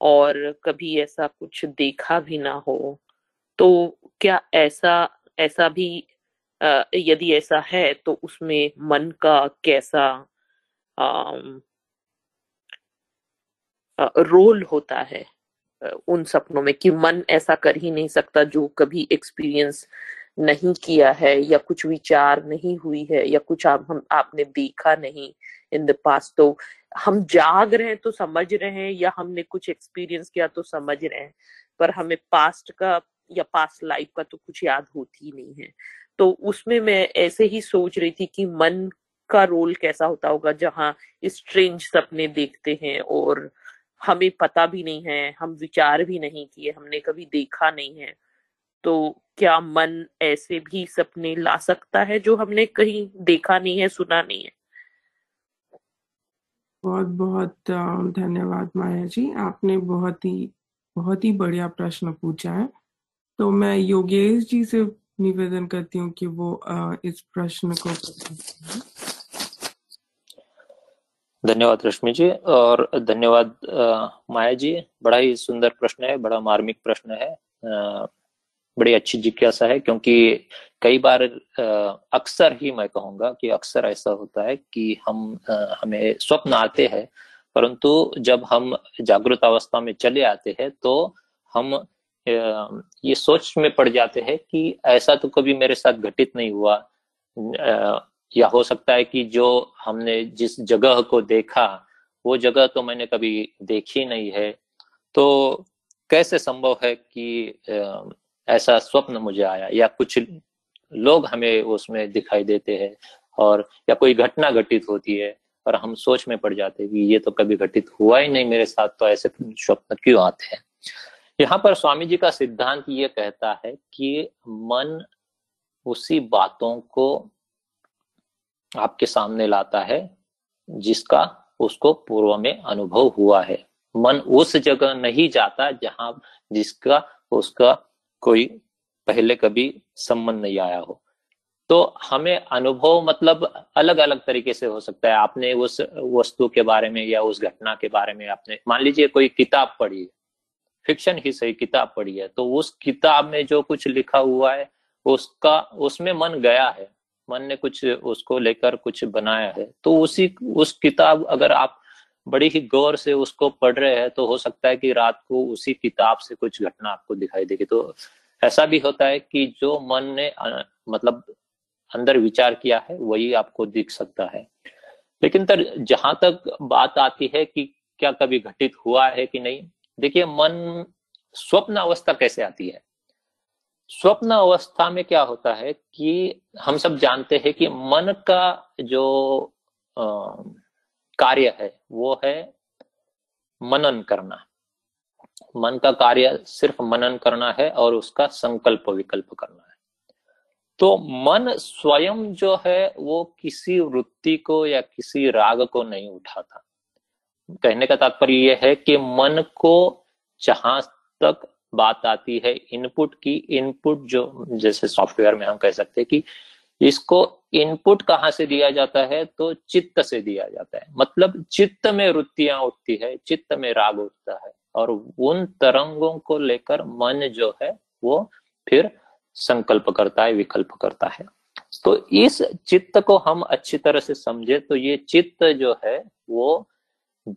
[SPEAKER 6] और कभी ऐसा कुछ देखा भी ना हो तो क्या ऐसा ऐसा भी यदि ऐसा है तो उसमें मन का कैसा रोल होता है उन सपनों में कि मन ऐसा कर ही नहीं सकता जो कभी एक्सपीरियंस नहीं किया है या कुछ विचार नहीं हुई है या कुछ आप, हम, आपने देखा नहीं इन द पास्ट तो हम जाग रहे हैं तो समझ रहे हैं या हमने कुछ एक्सपीरियंस किया तो समझ रहे हैं, पर हमें पास्ट का या पास्ट लाइफ का तो कुछ याद होती ही नहीं है। तो उसमें मैं ऐसे ही सोच रही थी कि मन का रोल कैसा होता होगा, जहाँ स्ट्रेंज सपने देखते हैं और हमें पता भी नहीं है, हम विचार भी नहीं किए, हमने कभी देखा नहीं है। तो क्या मन ऐसे भी सपने ला सकता है जो हमने कहीं देखा नहीं है, सुना नहीं है?
[SPEAKER 1] बहुत बहुत धन्यवाद माया जी। आपने बहुत ही बहुत ही बढ़िया प्रश्न पूछा है। तो मैं योगेश जी से निवेदन करती हूँ कि वो इस प्रश्न को
[SPEAKER 4] धन्यवाद रश्मि जी, और धन्यवाद माया जी। बड़ा ही सुंदर प्रश्न है, बड़ा मार्मिक प्रश्न है बड़ी अच्छी जिज्ञासा है, क्योंकि कई बार अक्सर ही मैं कहूँगा कि अक्सर ऐसा होता है कि हम हमें स्वप्न आते हैं, परंतु जब हम जागृत अवस्था में चले आते हैं तो हम ये सोच में पड़ जाते हैं कि ऐसा तो कभी मेरे साथ घटित नहीं हुआ। या हो सकता है कि जो हमने जिस जगह को देखा, वो जगह तो मैंने कभी देखी नहीं है। तो कैसे संभव है कि ऐसा स्वप्न मुझे आया? या कुछ लोग हमें उसमें दिखाई देते हैं और, या कोई घटना घटित होती है और हम सोच में पड़ जाते हैं कि ये तो कभी घटित हुआ ही नहीं मेरे साथ तो ऐसे स्वप्न क्यों आते हैं? यहाँ पर स्वामी जी का सिद्धांत ये कहता है कि मन उसी बातों को आपके सामने लाता है, जिसका उसको पूर्व में अनुभव हुआ है। मन उस जगह नहीं जाता जहाँ जिसका उसका कोई पहले कभी संबंध नहीं आया हो। तो हमें अनुभव मतलब अलग अलग तरीके से हो सकता है। आपने उस वस्तु के बारे में या उस घटना के बारे में आपने, मान लीजिए कोई किताब पढ़ी है फिक्शन ही सही किताब पढ़ी है। तो उस किताब में जो कुछ लिखा हुआ है, उसका, उसमें मन गया है। मन ने कुछ उसको लेकर कुछ बनाया है। तो उसी, उस किताब, अगर आप बड़ी ही गौर से उसको पढ़ रहे हैं तो हो सकता है कि रात को उसी किताब से कुछ घटना आपको दिखाई देगी। तो ऐसा भी होता है कि जो मन ने मतलब अंदर विचार किया है, वही आपको दिख सकता है। लेकिन तर, जहाँ तक बात आती है कि क्या कभी घटित हुआ है कि नहीं देखिए मन स्वप्न अवस्था कैसे आती है? स्वप्न अवस्था में क्या होता है कि हम सब जानते हैं कि मन का जो आ, कार्य है वो है मनन करना। मन का कार्य सिर्फ़ मनन करना है और उसका संकल्प विकल्प करना है। तो मन स्वयं जो है वो किसी वृत्ति को या किसी राग को नहीं उठाता। कहने का तात्पर्य यह है कि मन को जहाँ तक बात आती है इनपुट की इनपुट जो, जैसे सॉफ्टवेयर में हम कह सकते हैं कि इसको इनपुट कहाँ से दिया जाता है? तो चित्त से दिया जाता है। मतलब चित्त में वृत्तियाँ उठती है, चित्त में राग उठता है और उन तरंगों को लेकर मन जो है, वो फिर संकल्प करता है, विकल्प करता है। तो इस चित्त को हम अच्छी तरह से समझे तो ये चित्त जो है, वो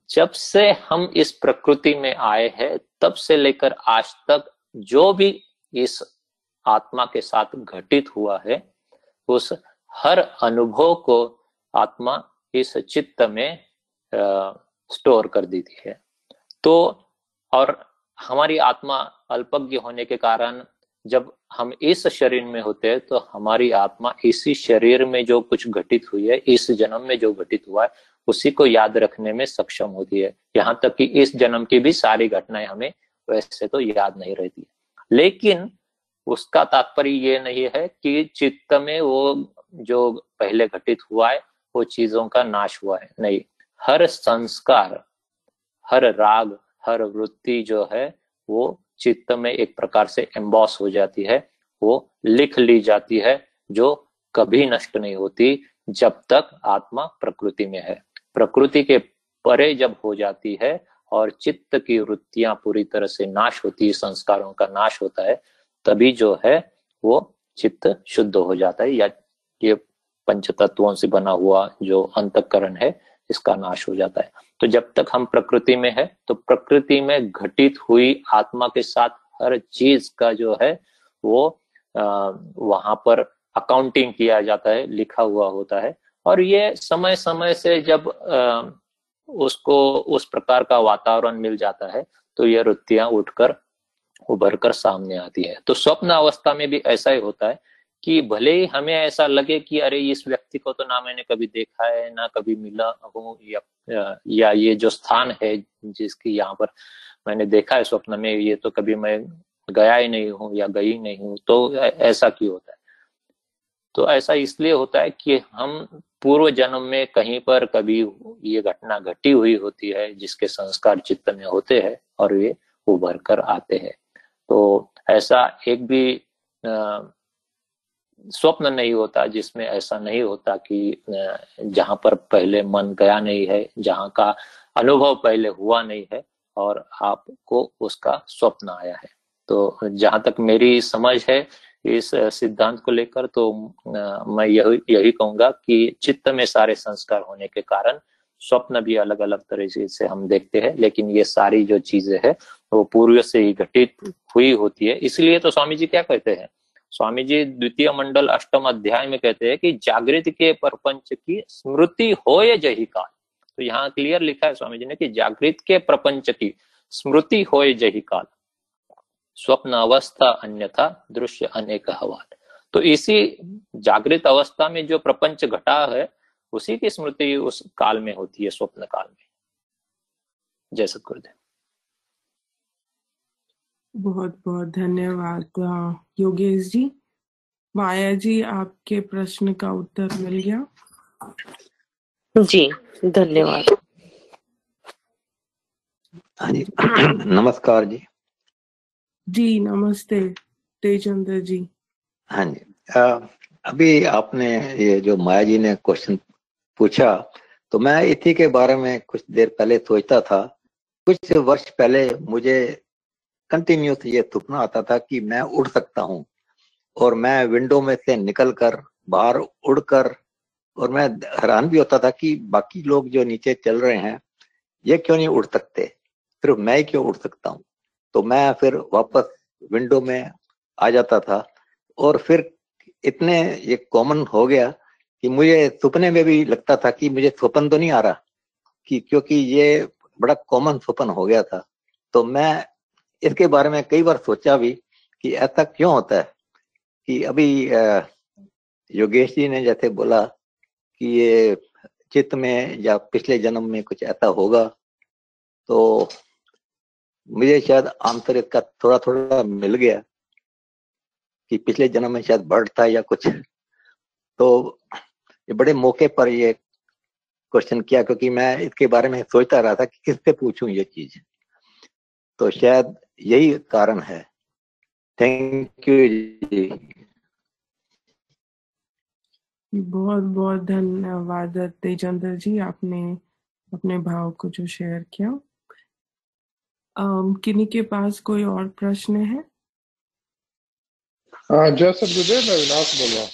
[SPEAKER 4] जब से हम इस प्रकृति में आए हैं तब से लेकर आज तक जो भी इस आत्मा के साथ घटित हुआ है उस हर अनुभव को आत्मा इस चित्त में आ, स्टोर कर देती है। तो और हमारी आत्मा अल्पज्ञ होने के कारण जब हम इस शरीर में होते हैं तो हमारी आत्मा इसी शरीर में जो कुछ घटित हुई है इस जन्म में जो घटित हुआ है उसी को याद रखने में सक्षम होती है। यहाँ तक कि इस जन्म की भी सारी घटनाएँ हमें वैसे तो याद नहीं रहती लेकिन उसका तात्पर्य ये नहीं है कि चित्त में वो जो पहले घटित हुआ है, वो चीज़ों का नाश हुआ है। नहीं, हर संस्कार, हर राग, हर वृत्ति जो है, वो चित्त में एक प्रकार से एम्बॉस हो जाती है। वो लिख ली जाती है, जो कभी नष्ट नहीं होती जब तक आत्मा प्रकृति में है। प्रकृति के परे जब हो जाती है और चित्त की वृत्तियाँ पूरी तरह से नाश होती है, संस्कारों का नाश होता है, तभी जो है वो चित्त शुद्ध हो जाता है। या ये पंच तत्वों से बना हुआ जो अंतकरण है, इसका नाश हो जाता है। तो जब तक हम प्रकृति में है तो प्रकृति में घटित हुई आत्मा के साथ हर चीज़ का जो है वो वहाँ पर अकाउंटिंग किया जाता है, लिखा हुआ होता है। और ये समय समय से जब उसको उस प्रकार का वातावरण मिल जाता है तो ये वृत्तियाँ उठकर उभर कर सामने आती है। तो स्वप्न अवस्था में भी ऐसा ही होता है कि भले ही हमें ऐसा लगे कि अरे, इस व्यक्ति को तो ना मैंने कभी देखा है, ना कभी मिला हूँ, या या ये जो स्थान है जिसकी यहाँ पर मैंने देखा है स्वप्न में, ये तो कभी मैं गया ही नहीं हूँ या गई नहीं हूँ तो ऐसा क्यों होता है? तो ऐसा इसलिए होता है कि हम पूर्व जन्म में कहीं पर कभी ये घटना घटी हुई होती है, जिसके संस्कार चित्त में होते हैं और वे उभर कर आते हैं। तो ऐसा एक भी स्वप्न नहीं होता, जिसमें ऐसा नहीं होता कि जहाँ पर पहले मन गया नहीं है, जहाँ का अनुभव पहले हुआ नहीं है और आपको उसका स्वप्न आया है। तो जहाँ तक मेरी समझ है इस सिद्धांत को लेकर तो मैं यही यही कहूँगा कि चित्त में सारे संस्कार होने के कारण स्वप्न भी अलग अलग तरीके से हम देखते हैं, लेकिन ये सारी जो चीज़ें है, वो पूर्व से ही घटित हुई होती है। इसलिए तो स्वामी जी क्या कहते हैं? स्वामी जी द्वितीय मंडल अष्टम अध्याय में कहते हैं कि जागृत के प्रपंच की स्मृति हो ये जही काल? तो यहाँ क्लियर लिखा है स्वामी जी ने कि जागृत के प्रपंच की स्मृति हो जही काल। स्वप्न अवस्था अन्यथा दृश्य अनेक हवाल तो इसी जागृत अवस्था में जो प्रपंच घटा है उसी की स्मृति उस काल में होती है स्वप्न काल में। जय सतगुरुदेव।
[SPEAKER 1] बहुत बहुत धन्यवाद योगेश जी। माया जी आपके प्रश्न का उत्तर मिल गया।
[SPEAKER 6] जी धन्यवाद।
[SPEAKER 7] हाँ नमस्कार जी।
[SPEAKER 1] जी नमस्ते तेजेंद्र जी।
[SPEAKER 7] हाँ जी। आ, अभी आपने ये जो माया जी ने क्वेश्चन पूछा तो मैं इसी के बारे में कुछ देर पहले सोचता था। कुछ वर्ष पहले मुझे कंटिन्यूस ये सपना आता था कि मैं उड़ सकता हूँ और मैं विंडो में से निकल कर बाहर उड़कर और मैं हैरान भी होता था कि बाकी लोग जो नीचे चल रहे हैं ये क्यों नहीं उड़ सकते? सिर्फ़ मैं ही क्यों उड़ सकता हूँ? तो मैं फिर वापस विंडो में आ जाता था और फिर इतने ये कॉमन हो गया कि मुझे सपने में भी लगता था कि मुझे स्वपन तो नहीं आ रहा कि क्योंकि ये बड़ा कॉमन स्वपन हो गया था। तो मैं इसके बारे में कई बार सोचा भी कि ऐसा क्यों होता है कि अभी योगेश जी ने जैसे बोला कि ये चित्त में या पिछले जन्म में कुछ ऐसा होगा तो मुझे शायद आंतरिक का थोड़ा थोड़ा मिल गया कि पिछले जन्म में शायद बढ़ता या कुछ। तो ये बड़े मौके पर ये क्वेश्चन किया क्योंकि मैं इसके बारे में सोचता रहा था कि किससे पूछूँ ये चीज़। तो शायद यही कारण है। थैंक यू जी।
[SPEAKER 1] बहुत बहुत धन्यवाद तेजेंद्र जी, आपने अपने भाव को जो शेयर किया। किन्हीं के पास कोई और प्रश्न है?
[SPEAKER 8] हाँ जय अविनाश बोल रहा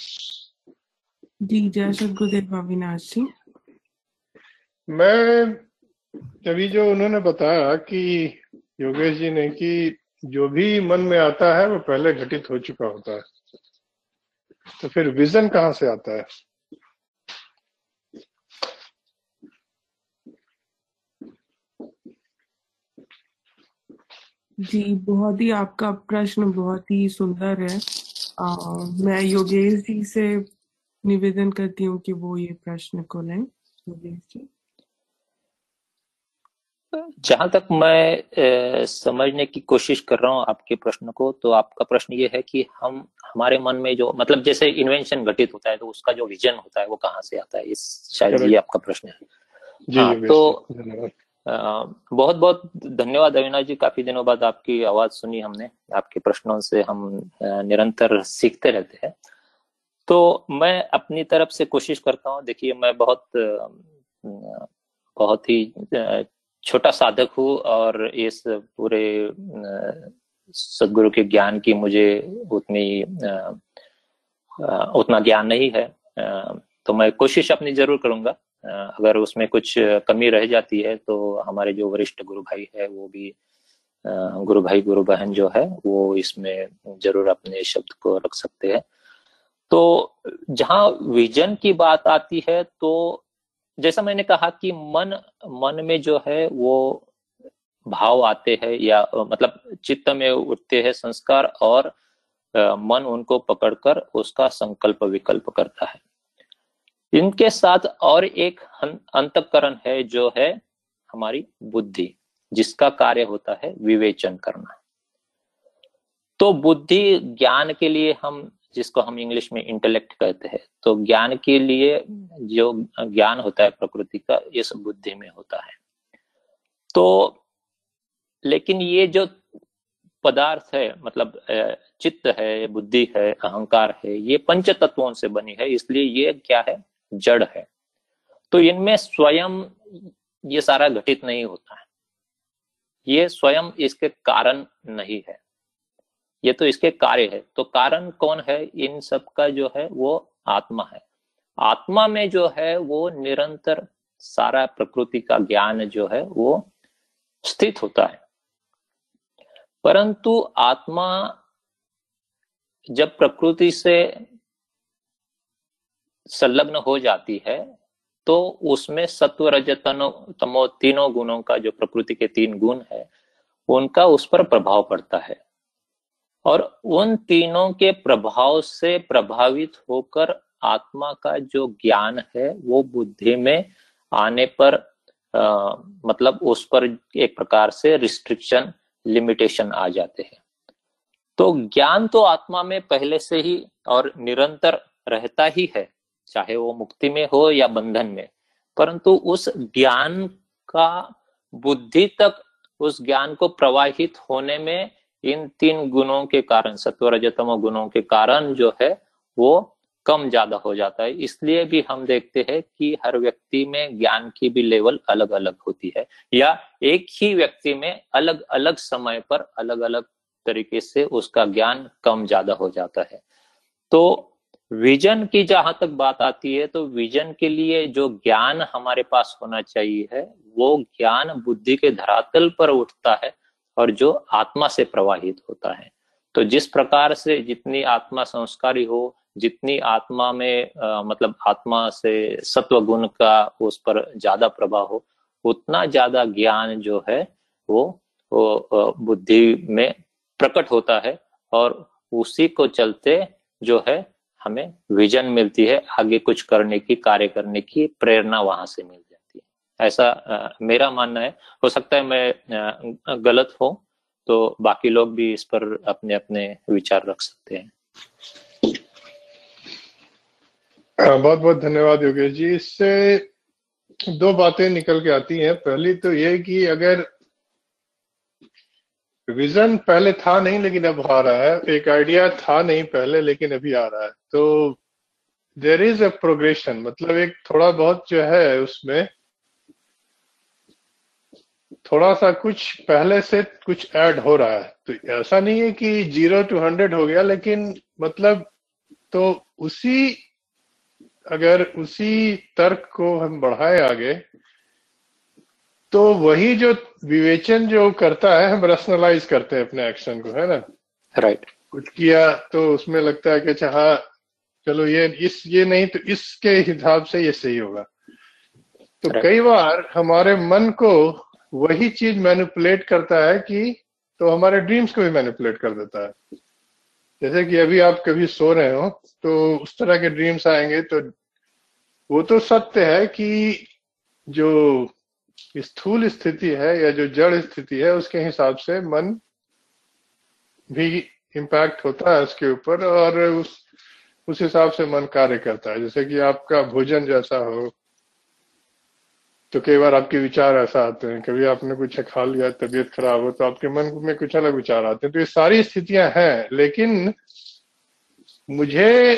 [SPEAKER 1] जी जय अविनाश जी।
[SPEAKER 8] मैं अभी जो उन्होंने बताया कि योगेश जी ने कि जो भी मन में आता है वो पहले घटित हो चुका होता है। तो फिर विजन कहाँ से आता है?
[SPEAKER 1] जी बहुत ही आपका प्रश्न बहुत ही सुंदर है। आ, मैं योगेश जी से निवेदन करती हूँ कि वो ये प्रश्न को लें योगेश जी।
[SPEAKER 4] जहाँ तक मैं ए, समझने की कोशिश कर रहा हूँ आपके प्रश्न को तो आपका प्रश्न ये है कि हम हमारे मन में जो मतलब जैसे इन्वेंशन घटित होता है तो उसका जो विजन होता है वो कहाँ से आता है? इस शायद ये आपका प्रश्न है।
[SPEAKER 8] जी
[SPEAKER 4] हाँ तो बहुत बहुत धन्यवाद अविनाश जी। काफ़ी दिनों बाद आपकी आवाज़ सुनी हमने। आपके प्रश्नों से हम निरंतर सीखते रहते हैं। तो मैं अपनी तरफ़ से कोशिश करता हूँ। देखिए, मैं बहुत बहुत ही छोटा साधक हूँ और इस पूरे सदगुरु के ज्ञान की मुझे उतनी उतना ज्ञान नहीं है। तो मैं कोशिश अपनी ज़रूर करूँगा। अगर उसमें कुछ कमी रह जाती है तो हमारे जो वरिष्ठ गुरु भाई है, वो भी गुरु भाई, गुरु बहन जो है, वो इसमें ज़रूर अपने शब्द को रख सकते हैं। तो जहाँ विजन की बात आती है तो जैसा मैंने कहा कि मन मन में जो है, वो भाव आते हैं या मतलब चित्त में उठते हैं संस्कार और मन उनको पकड़कर उसका संकल्प विकल्प करता है। इनके साथ और एक अंतकरण है, जो है हमारी बुद्धि, जिसका कार्य होता है विवेचन करना। तो बुद्धि ज्ञान के लिए हम, जिसको हम इंग्लिश में इंटेलेक्ट कहते हैं तो ज्ञान के लिए जो ज्ञान होता है प्रकृति का, इस बुद्धि में होता है। तो लेकिन ये जो पदार्थ है मतलब चित्त है, बुद्धि है, अहंकार है, ये पंच तत्वों से बनी है, इसलिए ये क्या है? जड़ है। तो इनमें स्वयं ये सारा घटित नहीं होता है। ये स्वयं इसके कारण नहीं है। ये तो इसके कार्य है। तो कारण कौन है? इन सब का जो है वो आत्मा है। आत्मा में जो है वो निरंतर सारा प्रकृति का ज्ञान जो है वो स्थित होता है। परंतु आत्मा जब प्रकृति से संलग्न हो जाती है तो उसमें सत्व रजतनो तमो तीनों गुणों का जो प्रकृति के तीन गुण है उनका उस पर प्रभाव पड़ता है। और उन तीनों के प्रभाव से प्रभावित होकर आत्मा का जो ज्ञान है वो बुद्धि में आने पर आ, मतलब उस पर एक प्रकार से रिस्ट्रिक्शन लिमिटेशन आ जाते हैं। तो ज्ञान तो आत्मा में पहले से ही और निरंतर रहता ही है चाहे वो मुक्ति में हो या बंधन में। परंतु उस ज्ञान का बुद्धि तक, उस ज्ञान को प्रवाहित होने में इन तीन गुणों के कारण सत्व रजतम गुणों के कारण जो है, वो कम ज़्यादा हो जाता है। इसलिए भी हम देखते हैं कि हर व्यक्ति में ज्ञान की भी लेवल अलग अलग होती है, या एक ही व्यक्ति में अलग अलग समय पर अलग अलग तरीके से उसका ज्ञान कम ज़्यादा हो जाता है। तो विजन की जहाँ तक बात आती है तो विजन के लिए जो ज्ञान हमारे पास होना चाहिए है वो ज्ञान बुद्धि के धरातल पर उठता है और जो आत्मा से प्रवाहित होता है। तो जिस प्रकार से जितनी आत्मा संस्कारी हो जितनी आत्मा में आ, मतलब आत्मा से सत्व गुण का उस पर ज़्यादा प्रभाव हो उतना ज़्यादा ज्ञान जो है वो, वो बुद्धि में प्रकट होता है और उसी को चलते जो है हमें विजन मिलती है आगे कुछ करने की कार्य करने की प्रेरणा वहाँ से मिल जाती है। ऐसा आ, मेरा मानना है। हो सकता है मैं आ, गलत हूँ तो बाकी लोग भी इस पर अपने अपने विचार रख सकते हैं।
[SPEAKER 8] बहुत बहुत धन्यवाद योगेश जी। इससे दो बातें निकल के आती हैं। पहली तो ये कि अगर विजन पहले था नहीं, लेकिन अब आ रहा है। एक आइडिया था नहीं पहले, लेकिन अभी आ रहा है। तो देर इज़ अ प्रोग्रेशन मतलब एक थोड़ा बहुत जो है उसमें थोड़ा सा कुछ पहले से कुछ ऐड हो रहा है। तो ऐसा नहीं है कि ज़ीरो टू हंड्रेड हो गया, लेकिन मतलब तो उसी, अगर उसी तर्क को हम बढ़ाए आगे तो वही जो विवेचन जो करता है हम रसनलाइज करते हैं अपने एक्शन को है ना
[SPEAKER 4] राइट right.
[SPEAKER 8] कुछ किया तो उसमें लगता है कि अच्छा हाँ चलो ये इस ये नहीं तो इसके हिसाब से ये सही होगा तो right. कई बार हमारे मन को वही चीज़ मैनिपुलेट करता है कि तो हमारे ड्रीम्स को भी मैनिपुलेट कर देता है जैसे कि अभी आप कभी सो रहे हो तो उस तरह के ड्रीम्स आएँगे तो वो तो सत्य है कि जो स्थूल स्थिति है या जो जड़ स्थिति है, उसके हिसाब से मन भी इम्पैक्ट होता है उसके ऊपर और उस उस हिसाब से मन कार्य करता है। जैसे कि आपका भोजन जैसा हो तो कई बार आपके विचार ऐसा आते हैं। कभी आपने कुछ खा लिया, तबीयत खराब हो तो आपके मन में कुछ अलग विचार आते हैं। तो ये सारी स्थितियाँ हैं, लेकिन मुझे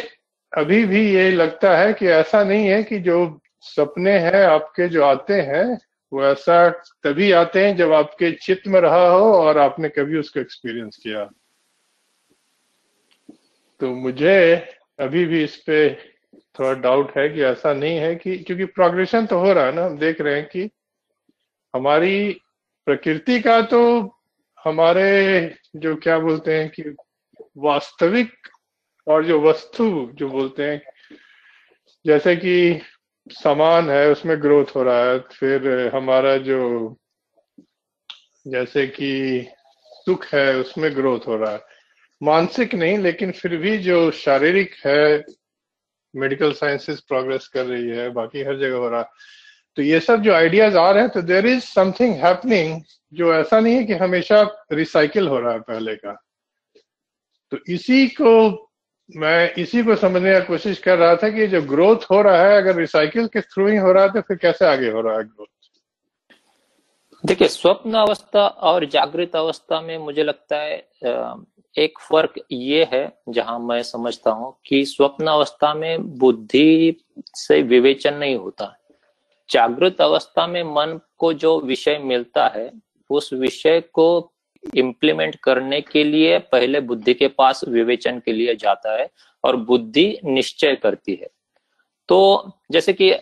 [SPEAKER 8] अभी भी ये लगता है कि ऐसा नहीं है कि जो सपने हैं, आपके जो आते हैं वो ऐसा तभी आते हैं जब आपके चित्त में रहा हो और आपने कभी उसको एक्सपीरियंस किया। तो मुझे अभी भी इस पे थोड़ा डाउट है कि ऐसा नहीं है कि, क्योंकि प्रोग्रेशन तो हो रहा है ना, हम देख रहे हैं कि हमारी प्रकृति का तो हमारे जो क्या बोलते हैं कि वास्तविक और जो वस्तु जो बोलते हैं, जैसे कि सामान है, उसमें ग्रोथ हो रहा है। फिर हमारा जो, जैसे कि सुख है, उसमें ग्रोथ हो रहा है। मानसिक नहीं, लेकिन फिर भी जो शारीरिक है मेडिकल साइंसेस प्रोग्रेस कर रही है, बाकी हर जगह हो रहा है। तो ये सब जो आइडियाज़ आ रहे हैं तो देर इज़ समथिंग हैपनिंग जो ऐसा नहीं है कि हमेशा रिसाइकिल हो रहा है पहले का। तो इसी को मैं इसी को समझने की कोशिश कर रहा था कि जो ग्रोथ हो रहा है, अगर रिसाइकिल के थ्रू ही हो रहा है तो फिर कैसे आगे हो रहा है ग्रोथ
[SPEAKER 4] देखिए, स्वप्न अवस्था और जागृत अवस्था में मुझे लगता है एक फ़र्क ये है, जहाँ मैं समझता हूँ कि स्वप्न अवस्था में बुद्धि से विवेचन नहीं होता। जागृत अवस्था में मन को जो विषय मिलता है, उस विषय को इम्प्लीमेंट करने के लिए पहले बुद्धि के पास विवेचन के लिए जाता है और बुद्धि निश्चय करती है। तो जैसे कि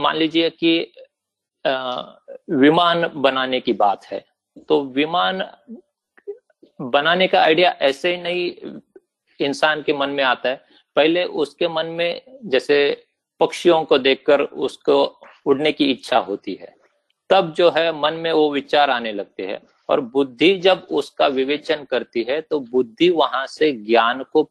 [SPEAKER 4] मान लीजिए कि विमान बनाने की बात है तो विमान बनाने का आइडिया ऐसे ही नहीं इंसान के मन में आता है। पहले उसके मन में जैसे पक्षियों को देखकर उसको उड़ने की इच्छा होती है, तब जो है मन में वो विचार आने लगते हैं। और बुद्धि जब उसका विवेचन करती है तो बुद्धि वहाँ से ज्ञान को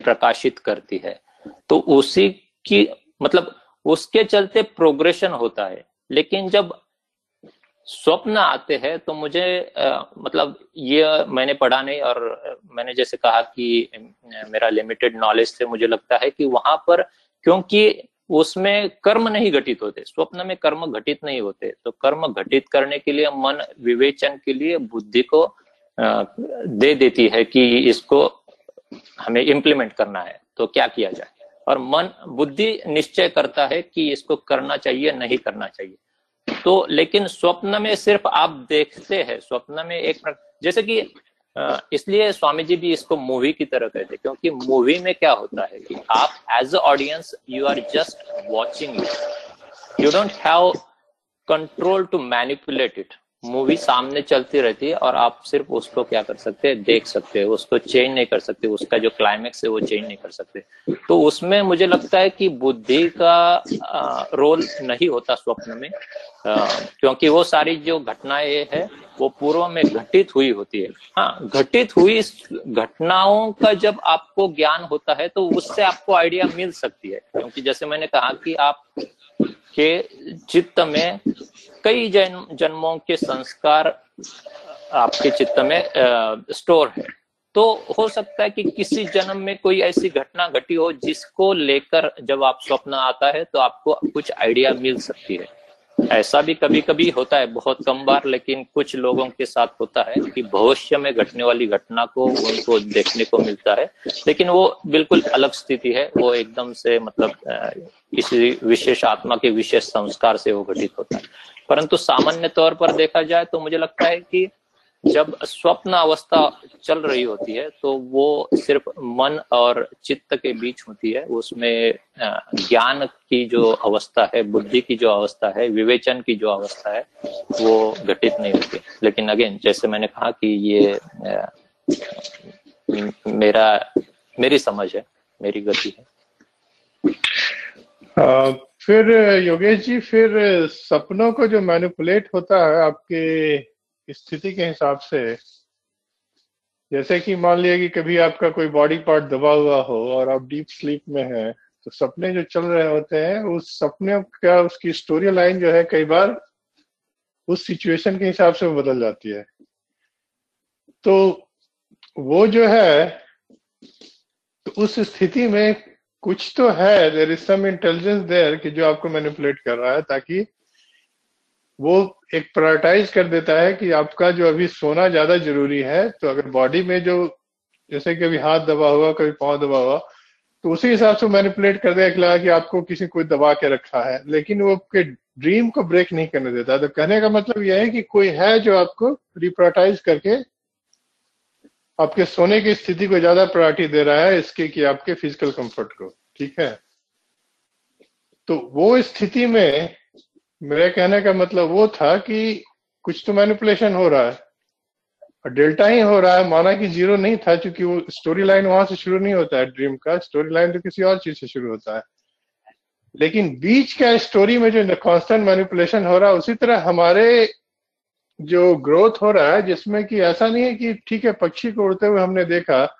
[SPEAKER 4] प्रकाशित करती है। तो उसी की मतलब उसके चलते प्रोग्रेशन होता है। लेकिन जब स्वप्न आते हैं तो मुझे आ, मतलब ये मैंने पढ़ा नहीं और मैंने जैसे कहा कि मेरा लिमिटेड नॉलेज से मुझे लगता है कि वहाँ पर क्योंकि उसमें कर्म नहीं घटित होते, स्वप्न में कर्म घटित नहीं होते। तो कर्म घटित करने के लिए मन विवेचन के लिए बुद्धि को दे देती है कि इसको हमें इम्प्लीमेंट करना है। तो क्या किया जाए? और मन, बुद्धि निश्चय करता है कि इसको करना चाहिए, नहीं करना चाहिए। तो लेकिन स्वप्न में सिर्फ़ आप देखते हैं, स्वप्न में एक जैसे कि इसलिए स्वामी जी भी इसको मूवी की तरह कहते क्योंकि मूवी में क्या होता है कि आप as a audience you are just watching you don't have control to manipulate it movie सामने चलती रहती है और आप सिर्फ़ उसको क्या कर सकते हैं, देख सकते हैं, उसको चेंज नहीं कर सकते, उसका जो क्लाइमेक्स है वो चेंज नहीं कर सकते। तो उसमें मुझे लगता है कि बुद्धि का रोल नहीं होता स्वप्न में क्योंकि वो सारी जो घटनाएँ है, वो पूर्व में घटित हुई होती है। हाँ घटित हुई घटनाओं का जब आपको ज्ञान होता है तो उससे आपको आइडिया मिल सकती है। क्योंकि जैसे मैंने कहा कि आप के चित्त में कई जन्म जन्मों के संस्कार आपके चित्त में आ, स्टोर है। तो हो सकता है कि किसी जन्म में कोई ऐसी घटना घटी हो जिसको लेकर जब आप स्वप्न आता है तो आपको कुछ आइडिया मिल सकती है। ऐसा भी कभी कभी होता है, बहुत कम बार, लेकिन कुछ लोगों के साथ होता है कि भविष्य में घटने वाली घटना को, उनको देखने को मिलता है। लेकिन वो बिल्कुल अलग स्थिति है, वो एकदम से मतलब किसी विशेष आत्मा के विशेष संस्कार से वो घटित होता है। परंतु सामान्य तौर पर देखा जाए तो मुझे लगता है कि जब स्वप्न अवस्था चल रही होती है तो वो सिर्फ़ मन और चित्त के बीच होती है। उसमें ज्ञान की जो अवस्था है बुद्धि की जो अवस्था है विवेचन की जो अवस्था है वो घटित नहीं होती। लेकिन अगेन जैसे मैंने कहा कि ये मेरा मेरी समझ है मेरी गति है।
[SPEAKER 8] आ, फिर योगेश जी फिर सपनों को जो मैनिपुलेट होता है आपके स्थिति के हिसाब से, जैसे कि मान लिया कि कभी आपका कोई बॉडी पार्ट दबा हुआ हो और आप डीप स्लीप में हैं तो सपने जो चल रहे होते हैं, उस सपने का उसकी स्टोरी लाइन जो है कई बार उस सिचुएशन के हिसाब से बदल जाती है। तो वो जो है तो उस स्थिति में कुछ तो है there is some intelligence there कि जो आपको मैनिपुलेट कर रहा है ताकि वो एक प्रायोरिटाइज कर देता है कि आपका जो अभी सोना ज़्यादा ज़रूरी है तो अगर बॉडी में जो, जैसे कि अभी हाथ दबा हुआ, कभी पाँव दबा हुआ तो उसी हिसाब से मैनिपुलेट कर देगा कि आपको किसी कोई दबा के रखा है। लेकिन वो आपके ड्रीम को ब्रेक नहीं करने देता। तो कहने का मतलब यह है कि कोई है जो आपको रिप्रायोटाइज करके आपके सोने की स्थिति को ज़्यादा प्रायोरिटी दे रहा है, इसके कि आपके फ़िज़िकल कंफर्ट को। ठीक है? तो वो स्थिति में मेरे कहने का मतलब वो था कि कुछ तो मैनिपुलेशन हो रहा है। डेल्टा ही हो रहा है, माना कि ज़ीरो नहीं था, क्योंकि वो स्टोरी लाइन वहाँ से शुरू नहीं होता है ड्रीम का। स्टोरी लाइन तो किसी और चीज़ से शुरू होता है। लेकिन बीच का स्टोरी में जो कांस्टेंट मैनिपुलेशन हो रहा है, उसी तरह हमारे जो ग्रोथ हो रहा है, जिसमें कि ऐसा नहीं है कि ठीक है, पक्षी को उड़ते हुए हमने देखा,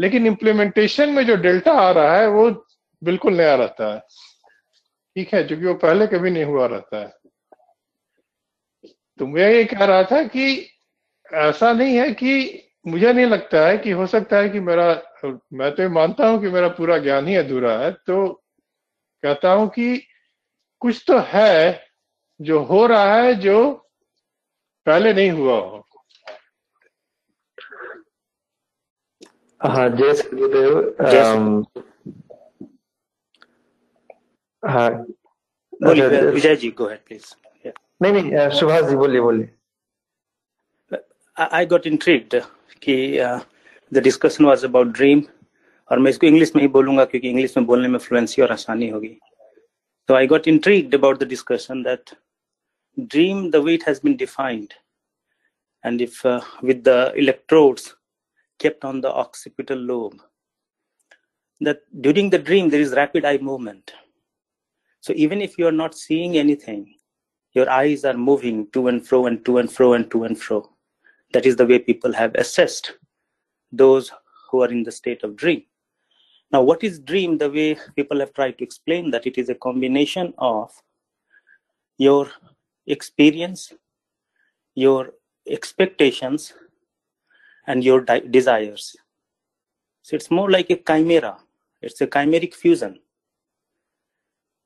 [SPEAKER 8] लेकिन इम्प्लीमेंटेशन में जो डेल्टा आ रहा है, वो बिल्कुल नया रहता है। ठीक है क्योंकि वो पहले कभी नहीं हुआ रहता है। तो मैं ये कह रहा था कि ऐसा नहीं है कि मुझे नहीं लगता है कि हो सकता है कि मेरा मैं तो मानता हूँ कि मेरा पूरा ज्ञान ही अधूरा है तो कहता हूँ कि कुछ तो है जो हो रहा है जो पहले नहीं हुआ हो।
[SPEAKER 5] हाँ जय सदगुरुदेव हाँ।
[SPEAKER 9] अच्छा, अच्छा। विजय जी गो हेड प्लीज़
[SPEAKER 5] नहीं नहीं सुभाष जी बोलिए बोलिए।
[SPEAKER 9] आई गोट इंट्रीड कि the discussion was about dream और मैं इसको इंग्लिश में ही बोलूँगा क्योंकि इंग्लिश में बोलने में फ्लुएंसी और आसानी होगी। तो I got intrigued about the discussion that dream the way has been defined and if with the electrodes kept on the occipital lobe that during the dream there is rapid eye movement So even if you're not seeing anything, your eyes are moving to and fro and to and fro and to and fro. That is the way people have assessed those who are in the state of dream. Now, what is dream? The way people have tried to explain that it is a combination of your experience, your expectations, and your desires. So it's more like a chimera. It's a chimeric fusion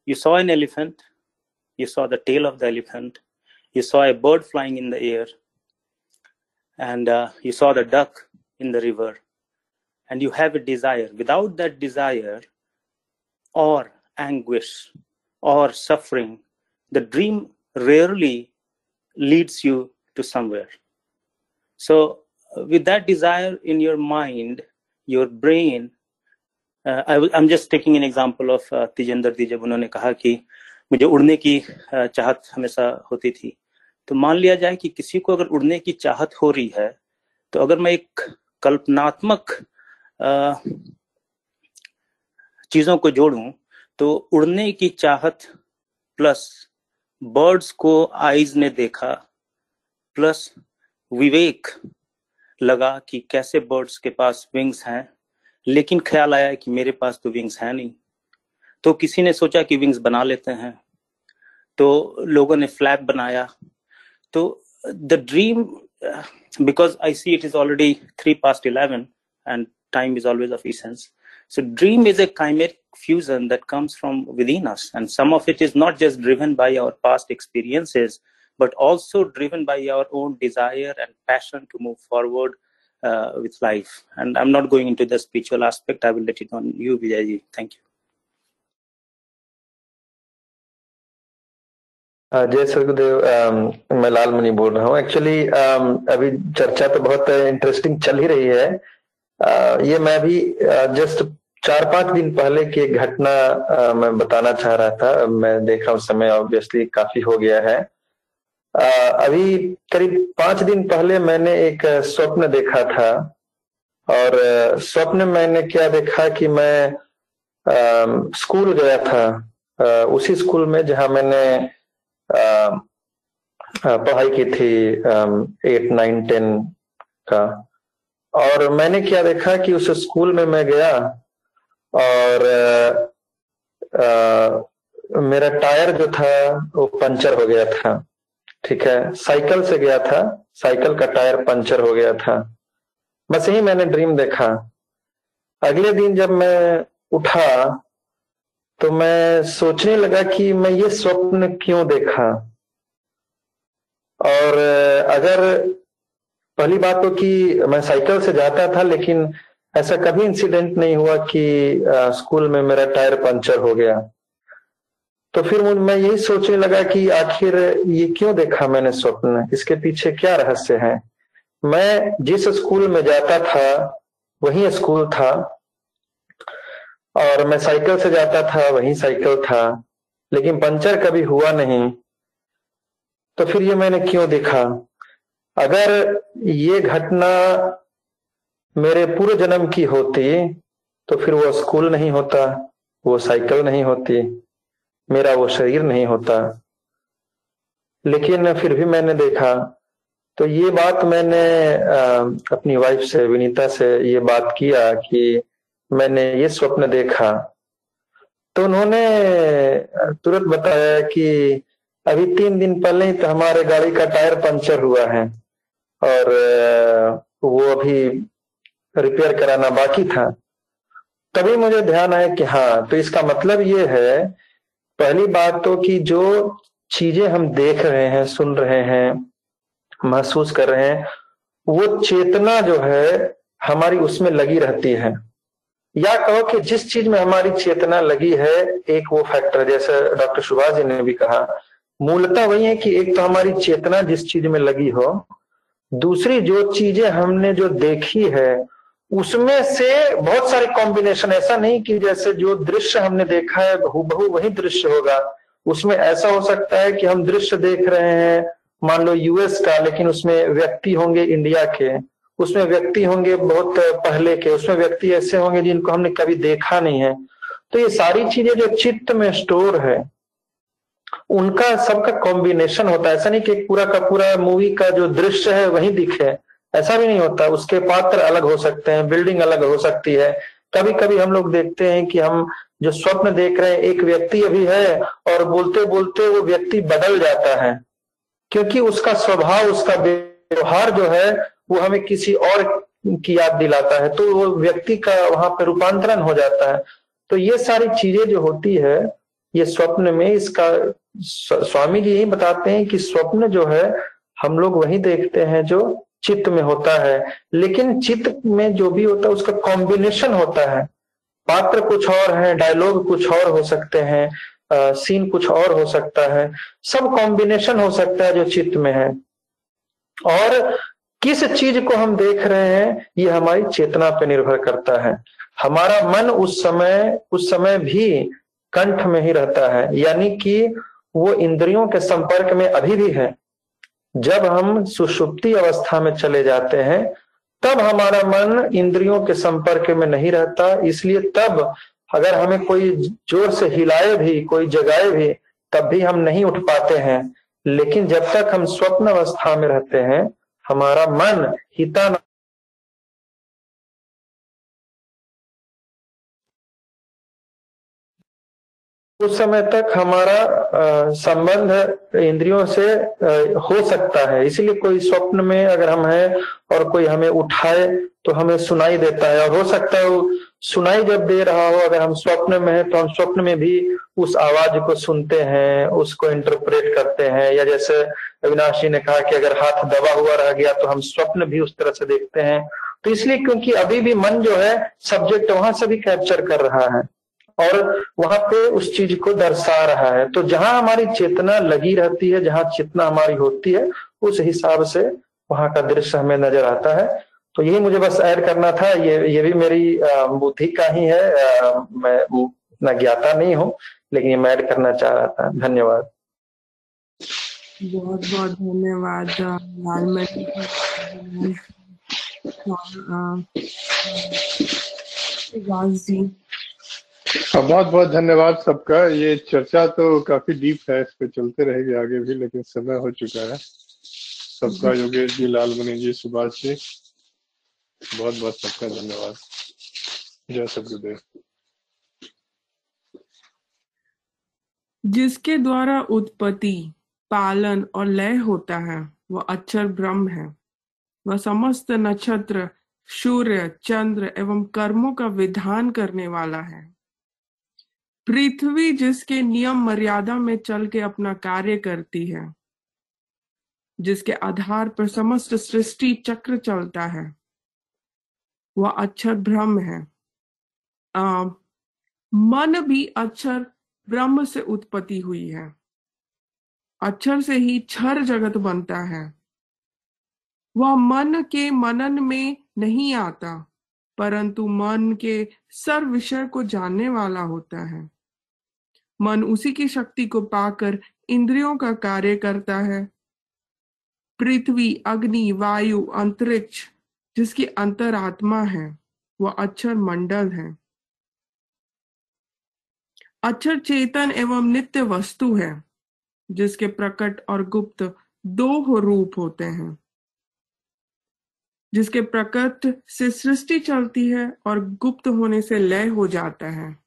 [SPEAKER 9] you saw an elephant, you saw the tail of the elephant, you saw a bird flying in the air, and uh, you saw the duck in the river, and you have a desire. Without that desire, or anguish, or suffering, the dream rarely leads you to somewhere. So, uh, with that desire in your mind, your brain I am just taking an example of Tejendra दी जब उन्होंने कहा कि मुझे उड़ने की चाहत हमेशा होती थी। तो मान लिया जाए कि किसी को अगर उड़ने की चाहत हो रही है तो अगर मैं एक कल्पनात्मक चीज़ों को जोड़ूं तो उड़ने की चाहत प्लस बर्ड्स को आईज ने देखा प्लस विवेक लगा कि कैसे बर्ड्स के पास विंग्स हैं। लेकिन ख्याल आया कि मेरे पास तो विंग्स है नहीं तो किसी ने सोचा कि विंग्स बना लेते हैं तो लोगों ने फ्लैप बनाया तो the dream because I see it is already three past eleven and time is always of essence so dream is a chimeric fusion that comes from within us and some of it is not just driven by our past experiences but also driven by our own desire and passion to move forward uh, with life. And I'm not going into the spiritual aspect. I will let it on you, Vijayji. Thank you.
[SPEAKER 5] जय सदगुरुदेव मैं लाल मणि बोल रहा हूँ actually अभी चर्चा तो बहुत इंटरेस्टिंग चल ही रही है uh, ये मैं भी जस्ट चार पाँच दिन पहले की घटना मैं बताना चाह रहा था मैं देख रहा हूँ समय ऑब्वियसली काफ़ी हो गया है अभी करीब पाँच दिन पहले मैंने एक स्वप्न देखा था। और स्वप्न मैंने क्या देखा कि मैं आ, स्कूल गया था। आ, उसी स्कूल में जहाँ मैंने पढ़ाई की थी एट नाइन टेन का। और मैंने क्या देखा कि उस स्कूल में मैं गया और आ, मेरा टायर जो था वो पंचर हो गया था। ठीक है? साइकिल से गया था। साइकिल का टायर पंचर हो गया था। बस यही मैंने ड्रीम देखा। अगले दिन जब मैं उठा तो मैं सोचने लगा कि मैं ये स्वप्न क्यों देखा? और अगर पहली बात तो कि मैं साइकिल से जाता था, लेकिन ऐसा कभी इंसिडेंट नहीं हुआ कि स्कूल में मेरा टायर पंचर हो गया। तो फिर मैं यही सोचने लगा कि आखिर ये क्यों देखा मैंने स्वप्न? इसके पीछे क्या रहस्य है? मैं जिस स्कूल में जाता था, वही स्कूल था, और मैं साइकिल से जाता था, वही साइकिल था, लेकिन पंचर कभी हुआ नहीं। तो फिर ये मैंने क्यों देखा? अगर ये घटना मेरे पूरे जन्म की होती तो फिर वो स्कूल नहीं होता, वो साइकिल नहीं होती। मेरा वो शरीर नहीं होता। लेकिन फिर भी मैंने देखा तो ये बात मैंने अपनी वाइफ से, विनीता से ये बात किया कि मैंने ये स्वप्न देखा। तो उन्होंने तुरंत बताया कि अभी तीन दिन पहले ही तो हमारे गाड़ी का टायर पंचर हुआ है और वो अभी रिपेयर कराना बाकी था। तभी मुझे ध्यान आया कि हाँ तो इसका मतलब ये है पहली बात तो कि जो चीज़ें हम देख रहे हैं, सुन रहे हैं, महसूस कर रहे हैं, वो चेतना जो है हमारी उसमें लगी रहती है। या कहो कि जिस चीज़ में हमारी चेतना लगी है, एक वो फैक्टर जैसे डॉक्टर सुभाष जी ने भी कहा, मूलतः वही है कि एक तो हमारी चेतना जिस चीज़ में लगी हो, दूसरी जो चीज़ें हमने जो देखी है उसमें से बहुत सारे कॉम्बिनेशन ऐसा नहीं कि जैसे जो दृश्य हमने देखा है बहु वही दृश्य होगा। उसमें ऐसा हो सकता है कि हम दृश्य देख रहे हैं, मान लो यूएस का, लेकिन उसमें व्यक्ति होंगे इंडिया के। उसमें व्यक्ति होंगे बहुत पहले के। उसमें व्यक्ति ऐसे होंगे जिनको हमने कभी देखा नहीं है। तो ये सारी चीज़ें जो चित्त में स्टोर है, उनका सबका कॉम्बिनेशन होता है। ऐसा नहीं कि पूरा का पूरा मूवी का जो दृश्य है वही दिखे। ऐसा भी नहीं होता। उसके पात्र अलग हो सकते हैं बिल्डिंग अलग हो सकती है। कभी कभी हम लोग देखते हैं कि हम जो स्वप्न देख रहे हैं, एक व्यक्ति अभी है और बोलते बोलते वो व्यक्ति बदल जाता है। क्योंकि उसका स्वभाव, उसका व्यवहार जो है, वो हमें किसी और की याद दिलाता है। तो वो व्यक्ति का वहाँ पर रूपांतरण हो जाता है। तो ये सारी चीज़ें जो होती है, ये स्वप्न में इसका स्वामी जी यही बताते हैं कि स्वप्न जो है, हम लोग वही देखते हैं जो चित्त में होता है, लेकिन चित्त में जो भी होता है, उसका कॉम्बिनेशन होता है। पात्र कुछ और है डायलॉग कुछ और हो सकते हैं सीन कुछ और हो सकता है। सब कॉम्बिनेशन हो सकता है जो चित्त में है। और किस चीज़ को हम देख रहे हैं, ये हमारी चेतना पे निर्भर करता है। हमारा मन उस समय उस समय भी कंठ में ही रहता है, यानी कि वो इंद्रियों के संपर्क में अभी भी है। जब हम सुषुप्ति अवस्था में चले जाते हैं, तब हमारा मन इंद्रियों के संपर्क में नहीं रहता। इसलिए तब अगर हमें कोई ज़ोर से हिलाए भी, कोई जगाए भी, तब भी हम नहीं उठ पाते हैं। लेकिन जब तक हम स्वप्न अवस्था में रहते हैं, हमारा मन हिता उस समय तक हमारा संबंध इंद्रियों से हो सकता है। इसलिए कोई स्वप्न में अगर हम हैं और कोई हमें उठाए तो हमें सुनाई देता है। और हो सकता है सुनाई जब दे रहा हो, अगर हम स्वप्न में है तो हम स्वप्न में भी उस आवाज़ को सुनते हैं, उसको इंटरप्रेट करते हैं। या जैसे अविनाश जी ने कहा कि अगर हाथ दबा हुआ रह गया तो हम स्वप्न भी उस तरह से देखते हैं। तो इसलिए क्योंकि अभी भी मन जो है सब्जेक्ट वहाँ से भी कैप्चर कर रहा है। और वहाँ पे उस चीज़ को दर्शा रहा है। तो जहाँ हमारी चेतना लगी रहती है, जहाँ चेतना हमारी होती है, उस हिसाब से वहाँ का दृश्य हमें नज़र आता है। तो यही मुझे बस ऐड करना था। ये ये भी मेरी बुद्धि का ही है। मैं न ज्ञाता नहीं हूँ, लेकिन ये मैं ऐड करना चाह रहा था। धन्यवाद।
[SPEAKER 1] बहुत बहुत धन्यवाद लालमणि जी।
[SPEAKER 8] बहुत बहुत धन्यवाद सबका। ये चर्चा तो काफ़ी डीप है, इस पे चलते रहेगी आगे भी, लेकिन समय हो चुका है। सबका योगेश जी लाल लालमणि जी, सुभाष जी, बहुत बहुत सबका धन्यवाद। जय सदगुरुदेव
[SPEAKER 1] जिसके द्वारा उत्पत्ति, पालन और लय होता है, वह अक्षर ब्रह्म है। वह समस्त नक्षत्र, सूर्य, चंद्र एवं कर्मों का विधान करने वाला है। पृथ्वी जिसके नियम मर्यादा में चल के अपना कार्य करती है जिसके आधार पर समस्त सृष्टि चक्र चलता है वह अक्षर ब्रह्म है। आ, मन भी अक्षर ब्रह्म से उत्पत्ति हुई है। अक्षर से ही क्षर जगत बनता है। वह मन के मनन में नहीं आता। परंतु मन के सर्व विषय को जानने वाला होता है। मन उसी की शक्ति को पाकर इंद्रियों का कार्य करता है। पृथ्वी, अग्नि, वायु, अंतरिक्ष, जिसकी अंतरात्मा है वह अक्षर मंडल है। अक्षर चेतन एवं नित्य वस्तु है, जिसके प्रकट और गुप्त दो रूप होते हैं। जिसके प्रकट से सृष्टि चलती है और गुप्त होने से लय हो जाता है।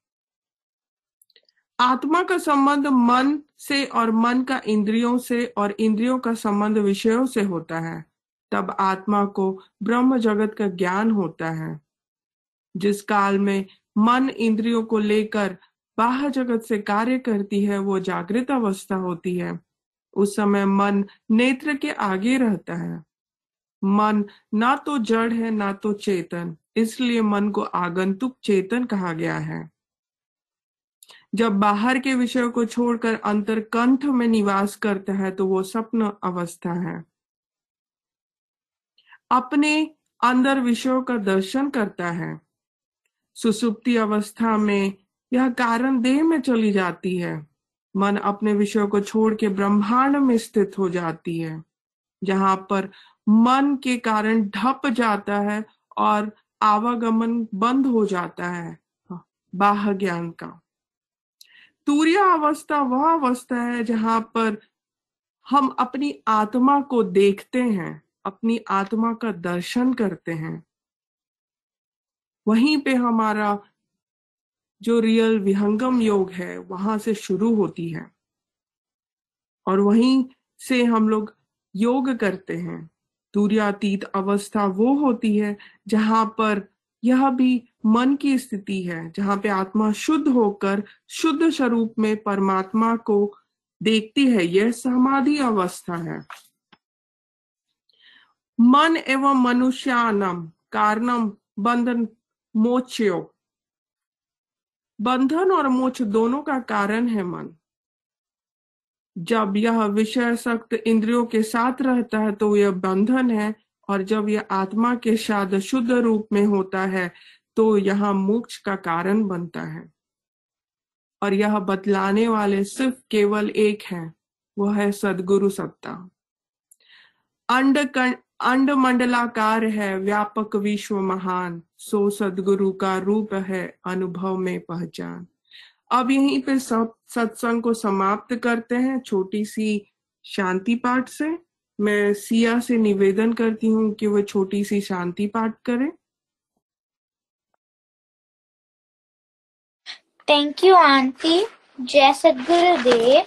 [SPEAKER 1] आत्मा का संबंध मन से और मन का इंद्रियों से और इंद्रियों का संबंध विषयों से होता है। तब आत्मा को ब्रह्म जगत का ज्ञान होता है, जिस काल में मन इंद्रियों को लेकर बाह्य जगत से कार्य करती है, वो जागृत अवस्था होती है। उस समय मन नेत्र के आगे रहता है। मन ना तो जड़ है, ना तो चेतन। इसलिए मन को आगंतुक चेतन कहा गया है। जब बाहर के विषयों को छोड़कर अंतर कंठ में निवास करता है तो वो स्वप्न अवस्था है। अपने अंदर विषयों का दर्शन करता है। सुसुप्ति अवस्था में यह कारण देह में चली जाती है। मन अपने विषयों को छोड़ के ब्रह्मांड में स्थित हो जाती है, जहाँ पर मन के कारण ढप जाता है और आवागमन बंद हो जाता है। बाह्य ज्ञान का। तूर्य अवस्था वह अवस्था है जहाँ पर हम अपनी आत्मा को देखते हैं, अपनी आत्मा का दर्शन करते हैं। वहीं पे हमारा जो रियल विहंगम योग है, वहाँ से शुरू होती है। और वहीं से हम लोग योग करते हैं। तुर्यातीत अवस्था वो होती है जहाँ पर यह भी मन की स्थिति है, जहाँ पे आत्मा शुद्ध होकर शुद्ध स्वरूप में परमात्मा को देखती है। यह समाधि अवस्था है। मन एवं मनुष्यानम कारणम बंधन मोक्ष्यो। बंधन और मोक्ष दोनों का कारण है मन। जब यह विषय सक्त इंद्रियों के साथ रहता है तो यह बंधन है, और जब यह आत्मा के साथ शुद्ध रूप में होता है तो यह मोक्ष का कारण बनता है। और यह बतलाने वाले सिर्फ़ केवल एक है वह है सदगुरु सत्ता। अंड अंड मंडलाकार है, व्यापक विश्व महान, सो सदगुरु का रूप है अनुभव में पहचान। अब यहीं पे सब सत्संग को समाप्त करते हैं छोटी सी शांति पाठ से। मैं सिया से निवेदन करती हूँ कि वह छोटी सी शांति पाठ करें।
[SPEAKER 10] थैंक यू आंटी जय सदगुरुदेव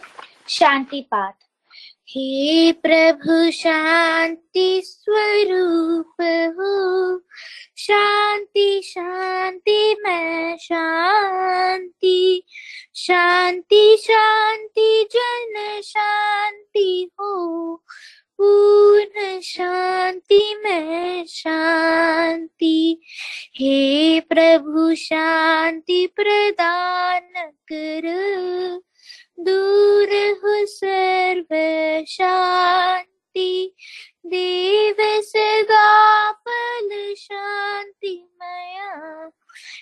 [SPEAKER 10] शांति पाठ। हे प्रभु, शांति स्वरूप हो। शांति शांति, मैं शांति। शांति शांति, जन शांति हो। पूर्ण शांति, में शांति। हे प्रभु, शांति प्रदान कर। दूर हो सर्व शांति देव सदा फल शांति मया।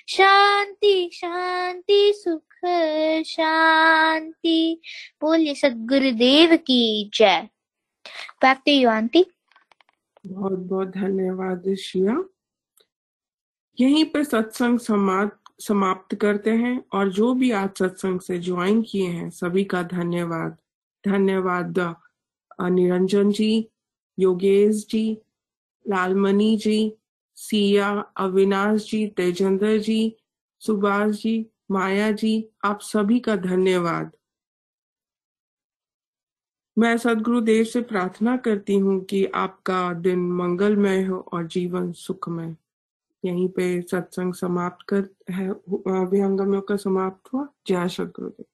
[SPEAKER 10] शांति शांति, सुख, शांति। बोलिए, सदगुरुदेव की जय। बैक टू यू आंटी
[SPEAKER 1] बहुत बहुत धन्यवाद, शिया। यहीं पर सत्संग समाप्त समाप्त करते हैं और जो भी आज सत्संग से ज्वाइन किए हैं, सभी का धन्यवाद। धन्यवाद निरंजन जी, योगेश जी, लालमणि जी, सिया, अविनाश जी, तेजेंद्र जी, सुभाष जी, माया जी, आप सभी का धन्यवाद। मैं सदगुरुदेव से प्रार्थना करती हूँ कि आपका दिन मंगलमय हो और जीवन सुखमय। यहीं पे सत्संग समाप्त कर है विहंगमों का समाप्त हुआ। जय सदगुरुदेव